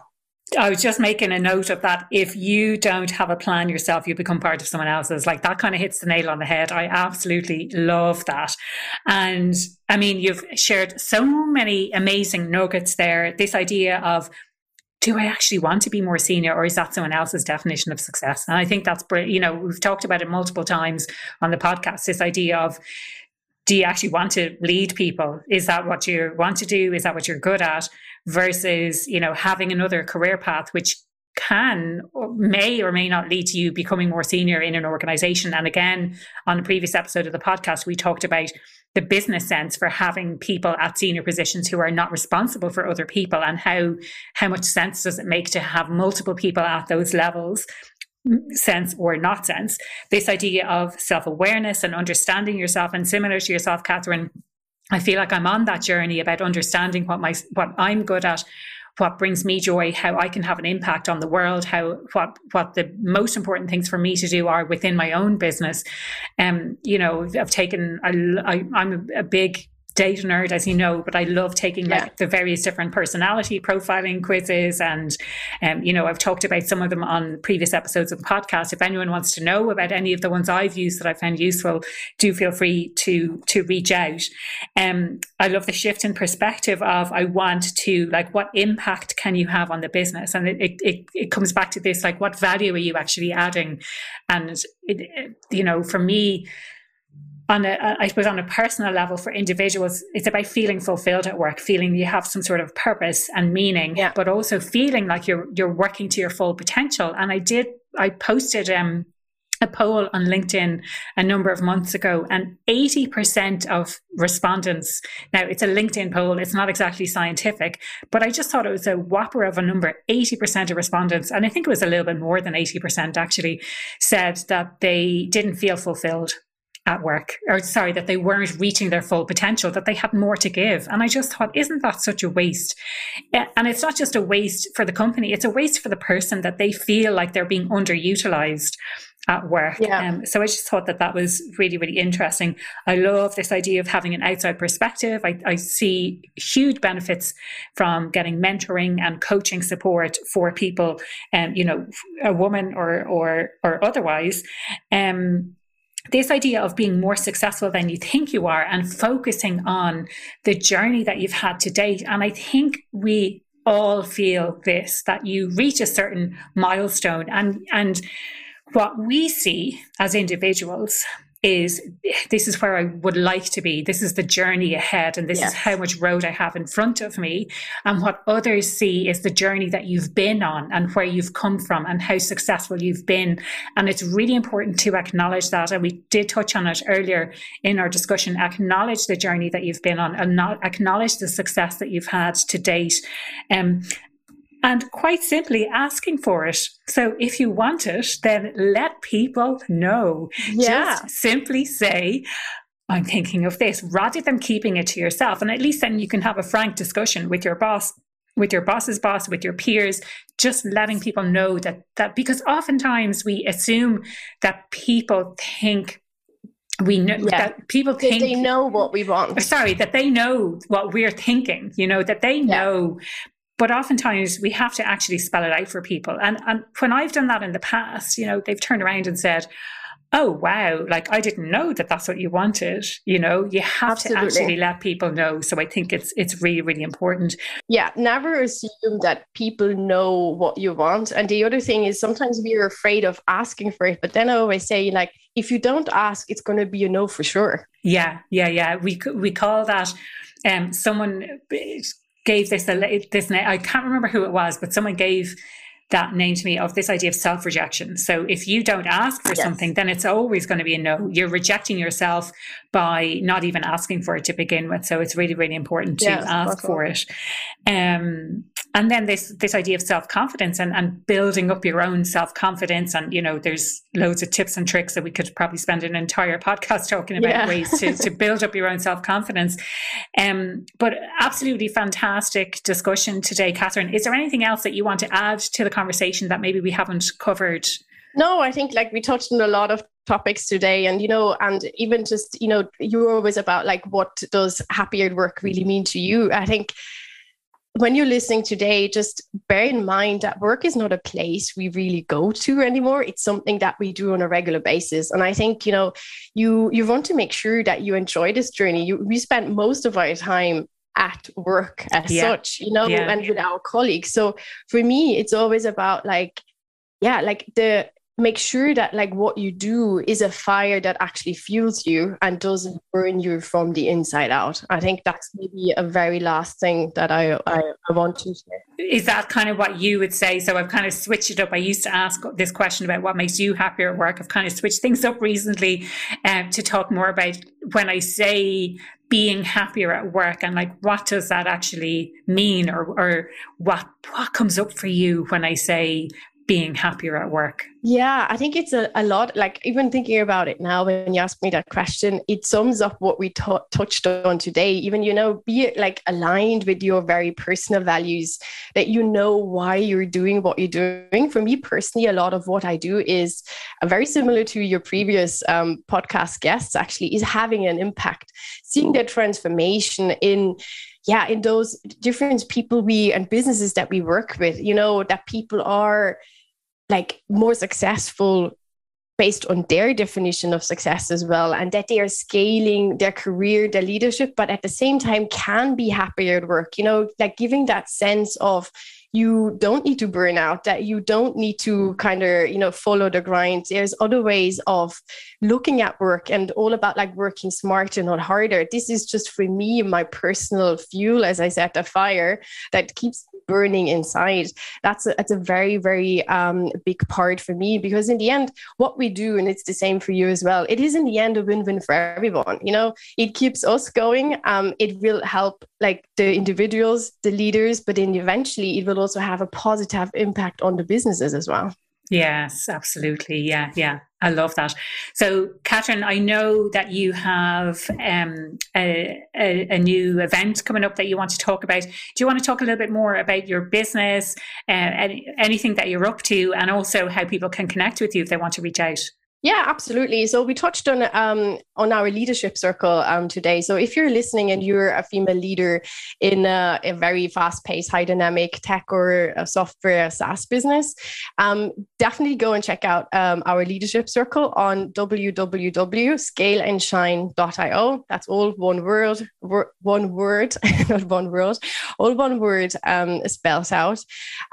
I was just making a note of that. If you don't have a plan yourself, you become part of someone else's. Like that kind of hits the nail on the head. I absolutely love that. And I mean, you've shared so many amazing nuggets there. This idea of, do I actually want to be more senior or is that someone else's definition of success? And I think that's, you know, we've talked about it multiple times on the podcast, this idea of, do you actually want to lead people? Is that what you want to do? Is that what you're good at? Versus, you know, having another career path, which can or may or may not lead to you becoming more senior in an organization. And again, on a previous episode of the podcast, we talked about the business sense for having people at senior positions who are not responsible for other people and how how much sense does it make to have multiple people at those levels sense or not sense this idea of self-awareness and understanding yourself and similar to yourself Katrin I feel like I'm on that journey about understanding what my what I'm good at, what brings me joy, how I can have an impact on the world, how what what the most important things for me to do are within my own business. Um, you know, I've taken I, I I'm a big data nerd, as you know, but I love taking yeah. like the various different personality profiling quizzes. And, um, you know, I've talked about some of them on previous episodes of the podcast. If anyone wants to know about any of the ones I've used that I found useful, do feel free to, to reach out. Um, I love the shift in perspective of I want to like, what impact can you have on the business? And it, it, it, comes back to this, like, what value are you actually adding? And, it, it, you know, for me, on a, I suppose on a personal level for individuals, it's about feeling fulfilled at work, feeling you have some sort of purpose and meaning, yeah. but also feeling like you're you're working to your full potential. And I did I posted um a poll on LinkedIn a number of months ago, and 80% of respondents. Now, it's a LinkedIn poll, it's not exactly scientific, but I just thought it was a whopper of a number. 80% of respondents, and I think it was a little bit more than 80% actually, said that they didn't feel fulfilled at work, or sorry, that they weren't reaching their full potential, that they had more to give. And I just thought, isn't that such a waste? And it's not just a waste for the company, it's a waste for the person that they feel like they're being underutilized at work. Yeah. Um, so I just thought that that was really, really interesting. I love this idea of having an outside perspective. I, I see huge benefits from getting mentoring and coaching support for people, and um, you know, a woman or or or otherwise. Um, this idea of being more successful than you think you are and focusing on the journey that you've had to date. And I think we all feel this that you reach a certain milestone and and what we see as individuals is this is where I would like to be. This is the journey ahead, and this yes. is how much road I have in front of me. And what others see is the journey that you've been on and where you've come from and how successful you've been. And it's really important to acknowledge that. And we did touch on it earlier in our discussion acknowledge the journey that you've been on and not acknowledge the success that you've had to date. Um, and quite simply asking for it. So if you want it, then let people know. Yeah. Just simply say, I'm thinking of this, rather than keeping it to yourself. And at least then you can have a frank discussion with your boss, with your boss's boss, with your peers, just letting people know that that because oftentimes we assume that people think we know yeah. that people think they know what we want. Sorry, that they know what we're thinking, you know, that they know. But oftentimes we have to actually spell it out for people. And and when I've done that in the past, you know, they've turned around and said, oh wow like i didn't know that that's what you wanted. You know you have Absolutely. to actually let people know. So i think it's it's really really important. Yeah never assume that people know what you want. And the other thing is sometimes we're afraid of asking for it. But then i always say like if you don't ask it's going to be a no for sure. Yeah yeah yeah. We we call that um someone gave this this i can't remember who it was but someone gave that name to me of this idea of self rejection. So if you don't ask for yes. something, then it's always going to be a no. You're rejecting yourself by not even asking for it to begin with. So it's really, really important to yes, ask for it. Um, and then this this idea of self confidence and, and building up your own self confidence. And you know, there's loads of tips and tricks that we could probably spend an entire podcast talking about yeah. ways to, to build up your own self confidence. Um, but absolutely fantastic discussion today, Katrin. Is there anything else that you want to add to the conversation that maybe we haven't covered? No, I think like we touched on a lot of topics today and you know and even just you know you were always about like what does happier work really mean to you i think when you're listening today, just bear in mind that work is not a place we really go to anymore. It's something that we do on a regular basis. And I think, you know, you you want to make sure that you enjoy this journey. You, we spend most of our time at work as yeah. such, you know, yeah. and with our colleagues. So for me, it's always about like, yeah, like the make sure that like what you do is a fire that actually fuels you and doesn't burn you from the inside out. I think that's maybe a very last thing that i i, I want to say. Is that kind of what you would say? So i've kind of switched it up. I used to ask this question about what makes you happier at work. I've kind of switched things up recently um, to talk more about when i say being happier at work and like what does that actually mean or or what what comes up for you when i say being happier at work? Yeah, I think it's a, a lot. Like, even thinking about it now, when you ask me that question, it sums up what we t- touched on today. Even, you know, be like aligned with your very personal values, that you know why you're doing what you're doing. For me personally, a lot of what I do is uh, very similar to your previous um, podcast guests, actually, is having an impact, seeing the transformation in yeah in those different people we and businesses that we work with you know that people are like more successful based on their definition of success as well and that they are scaling their career their leadership but at the same time can be happier at work you know like giving that sense of you don't need to burn out that you don't need to kind of you know follow the grind. There's other ways of looking at work and all about like working smarter not harder. This is just for me my personal fuel as i said the fire that keeps burning inside. That's a, that's a very very um, big part for me because in the end what we do and it's the same for you as well it is in the end a win-win for everyone you know? It keeps us going um, it will help like the individuals the leaders but then eventually it will also have a positive impact on the businesses as well Yes, absolutely. Yeah, yeah. I love that. So, Katrin, I know that you have um, a, a, a, new event coming up that you want to talk about. Do you want to talk a little bit more about your business, uh, any, anything that you're up to, and also how people can connect with you if they want to reach out? Yeah, absolutely. So we touched on um, on our leadership circle um, today. So if you're listening and you're a female leader in a, a very fast-paced, high-dynamic tech or software SaaS business, um, definitely go and check out um, our leadership circle on www.scaleandshine.io. That's all one word, wor- one word, not one word, all one word um, spells out.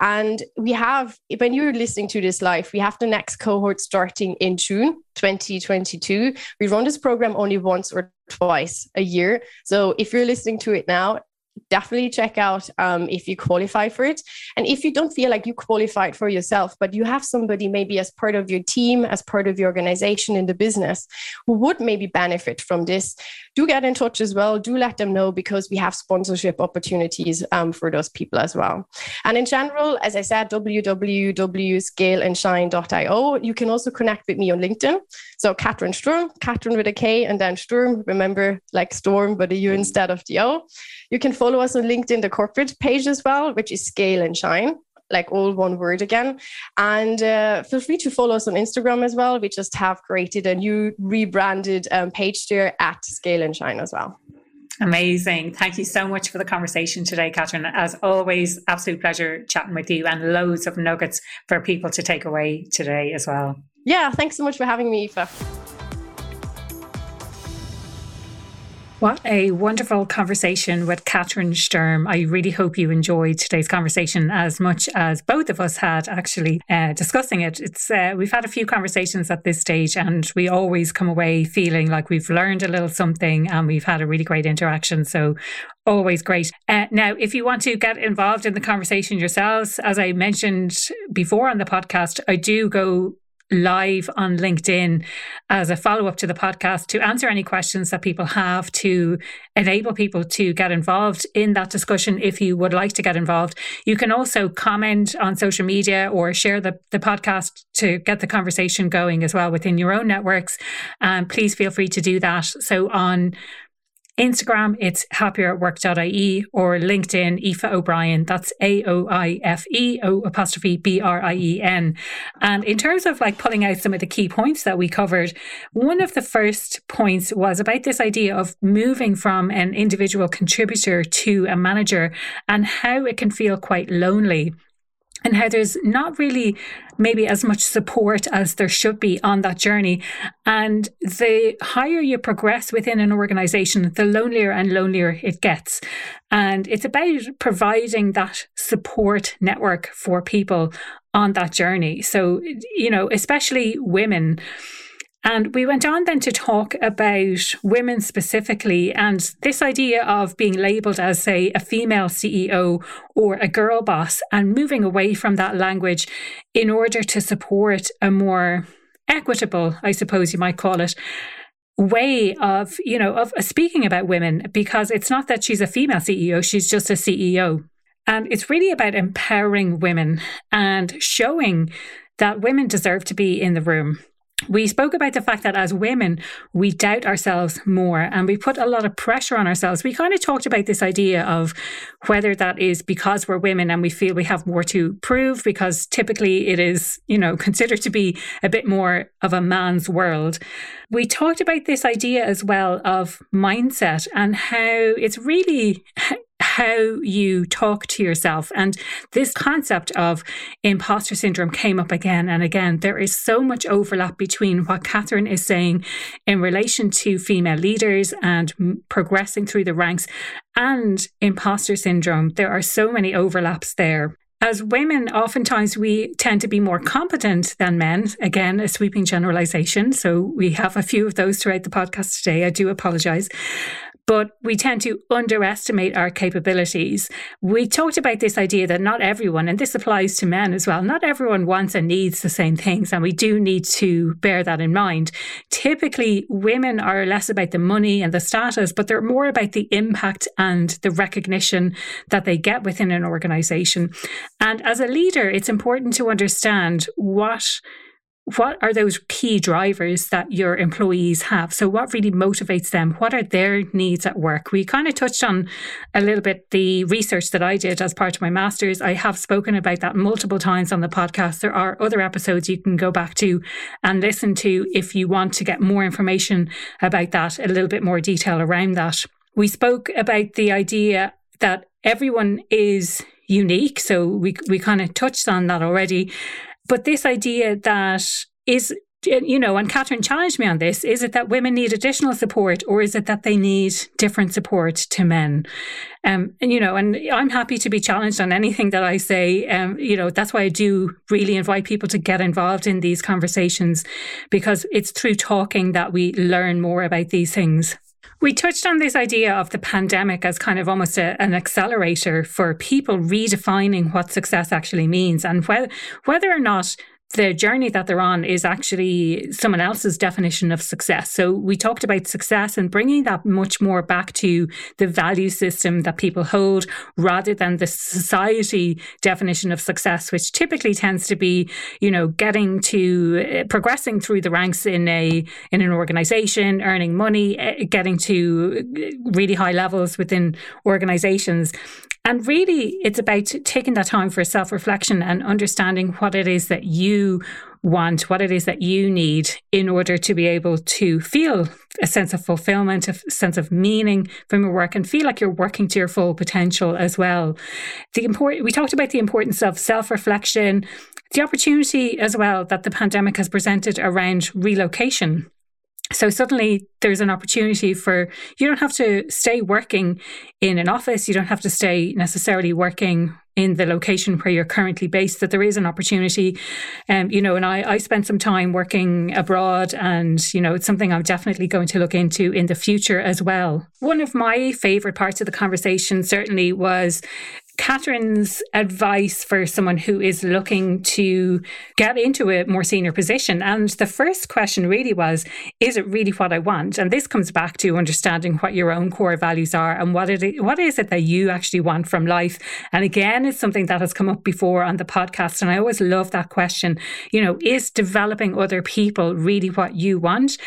And we have, when you're listening to this live, we have the next cohort starting in June June 2022. We run this program only once or twice a year. So if you're listening to it now, definitely check out um, if you qualify for it. And if you don't feel like you qualified for yourself, but you have somebody maybe as part of your team, as part of your organization in the business who would maybe benefit from this, do get in touch as well. Do let them know because we have sponsorship opportunities um, for those people as well. And in general, as I said, www.scaleandshine.io. You can also connect with me on LinkedIn. So Katrin Sturm, Katrin with a K and then Sturm, remember like storm, but a U instead of the O. You can follow us on LinkedIn, the corporate page as well, which is Scale and Shine. like all one word again. And uh, feel free to follow us on Instagram as well. We just have created a new rebranded um, page there at Scale and Shine as well. Amazing. Thank you so much for the conversation today, Katrin. As always, absolute pleasure chatting with you and loads of nuggets for people to take away today as well. Yeah, thanks so much for having me, Aoife. What a wonderful conversation with Katrin Sturm. I really hope you enjoyed today's conversation as much as both of us had actually uh, discussing it. It's uh, we've had a few conversations at this stage, and we always come away feeling like we've learned a little something and we've had a really great interaction. So always great. Uh, now, if you want to get involved in the conversation yourselves, as I mentioned before on the podcast, I do go live on LinkedIn as a follow up to the podcast to answer any questions that people have to enable people to get involved in that discussion if you would like to get involved. You can also comment on social media or share the, the podcast to get the conversation going as well within your own networks. Um, please feel free to do that. So on Instagram, it's happieratwork.ie or LinkedIn, Aoife O'Brien. That's A O I F E O apostrophe B R I E N. And in terms of like pulling out some of the key points that we covered, one of the first points was about this idea of moving from an individual contributor to a manager and how it can feel quite lonely and how there's not really maybe as much support as there should be on that journey. And the higher you progress within an organization, the lonelier and lonelier it gets. And it's about providing that support network for people on that journey. So, you know, especially women and we went on then to talk about women specifically and this idea of being labeled as, say, a female CEO or a girl boss and moving away from that language in order to support a more equitable, I suppose you might call it, way of, you know, of speaking about women because it's not that she's a female CEO, she's just a CEO. And it's really about empowering women and showing that women deserve to be in the room we spoke about the fact that as women, we doubt ourselves more and we put a lot of pressure on ourselves. We kind of talked about this idea of whether that is because we're women and we feel we have more to prove, because typically it is, you know, considered to be a bit more of a man's world. We talked about this idea as well of mindset and how it's really how you talk to yourself. And this concept of imposter syndrome came up again and again. There is so much overlap between what Katrin is saying in relation to female leaders and progressing through the ranks and imposter syndrome. There are so many overlaps there. As women, oftentimes we tend to be more competent than men. Again, a sweeping generalization. So we have a few of those throughout the podcast today. I do apologize but we tend to underestimate our capabilities. We talked about this idea that not everyone, and this applies to men as well, not everyone wants and needs the same things. And we do need to bear that in mind. Typically, women are less about the money and the status, but they're more about the impact and the recognition that they get within an organization. And as a leader, it's important to understand what what are those key drivers that your employees have? So, what really motivates them? What are their needs at work? We kind of touched on a little bit the research that I did as part of my master's. I have spoken about that multiple times on the podcast. There are other episodes you can go back to and listen to if you want to get more information about that, a little bit more detail around that. We spoke about the idea that everyone is unique. So, we, we kind of touched on that already. But this idea that is you know, and Katrin challenged me on this is it that women need additional support or is it that they need different support to men? Um, and, you know, and I'm happy to be challenged on anything that I say. Um, you know, that's why I do really invite people to get involved in these conversations because it's through talking that we learn more about these things. We touched on this idea of the pandemic as kind of almost a, an accelerator for people redefining what success actually means and wh- whether or not the journey that they're on is actually someone else's definition of success. So we talked about success and bringing that much more back to the value system that people hold rather than the society definition of success, which typically tends to be, you know, getting to uh, progressing through the ranks in a in an organization, earning money, uh, getting to uh, really high levels within organizations. And really, it's about taking that time for self reflection and understanding what it is that you want, what it is that you need in order to be able to feel a sense of fulfillment, a sense of meaning from your work, and feel like you're working to your full potential as well. The important we talked about the importance of self reflection, the opportunity as well that the pandemic has presented around relocation. So suddenly there's an opportunity for you don't have to stay working in an office, you don't have to stay necessarily working in the location where you're currently based, that there is an opportunity. Um, you know, and I, I spent some time working abroad and, you know, it's something I'm definitely going to look into in the future as well. One of my favorite parts of the conversation certainly was Katrin's advice for someone who is looking to get into a more senior position. And the first question really was, is it really what I want? And this comes back to understanding what your own core values are and what it what is it that you actually want from life. And again, it's something that has come up before on the podcast. And I always love that question. You know, is developing other people really what you want?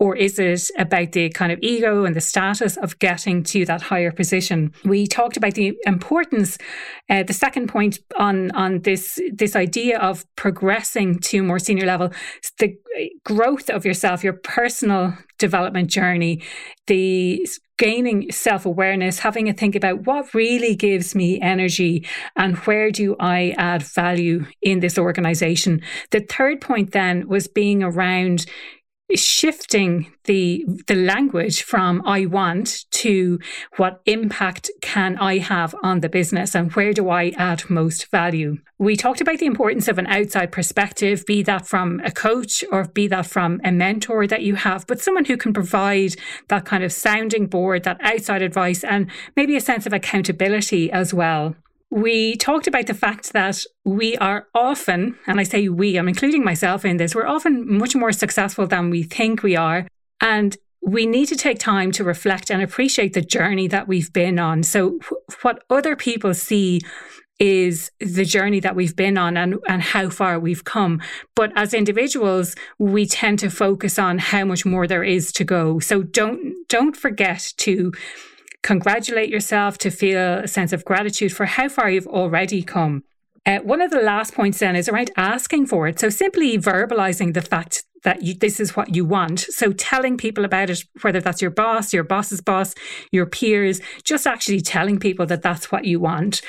Or is it about the kind of ego and the status of getting to that higher position? We talked about the importance, uh, the second point on, on this, this idea of progressing to more senior level, the growth of yourself, your personal development journey, the gaining self awareness, having a think about what really gives me energy and where do I add value in this organization. The third point then was being around shifting the the language from I want to what impact can I have on the business and where do I add most value. We talked about the importance of an outside perspective, be that from a coach or be that from a mentor that you have, but someone who can provide that kind of sounding board, that outside advice, and maybe a sense of accountability as well we talked about the fact that we are often, and I say we, I'm including myself in this, we're often much more successful than we think we are. And we need to take time to reflect and appreciate the journey that we've been on. So, what other people see is the journey that we've been on and, and how far we've come. But as individuals, we tend to focus on how much more there is to go. So don't don't forget to congratulate yourself, to feel a sense of gratitude for how far you've already come. Uh, one of the last points then is around asking for it. So simply verbalizing the fact that you, this is what you want. So telling people about it, whether that's your boss, your boss's boss, your peers, just actually telling people that that's what you want.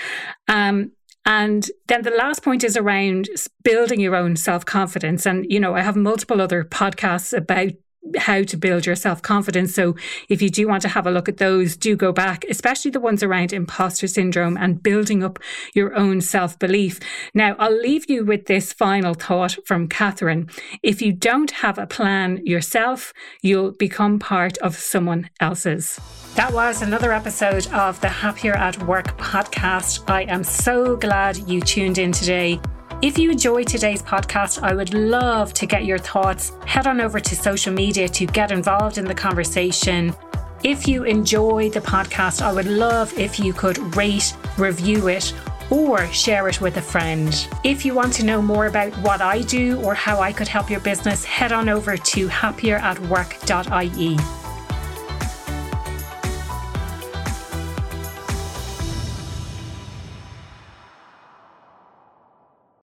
Um, and then the last point is around building your own self confidence. And, you know, I have multiple other podcasts about how to build your self confidence. So, if you do want to have a look at those, do go back, especially the ones around imposter syndrome and building up your own self belief. Now, I'll leave you with this final thought from Katrin. If you don't have a plan yourself, you'll become part of someone else's. That was another episode of the Happier at Work podcast. I am so glad you tuned in today. If you enjoyed today's podcast, I would love to get your thoughts. Head on over to social media to get involved in the conversation. If you enjoy the podcast, I would love if you could rate, review it, or share it with a friend. If you want to know more about what I do or how I could help your business, head on over to happieratwork.ie.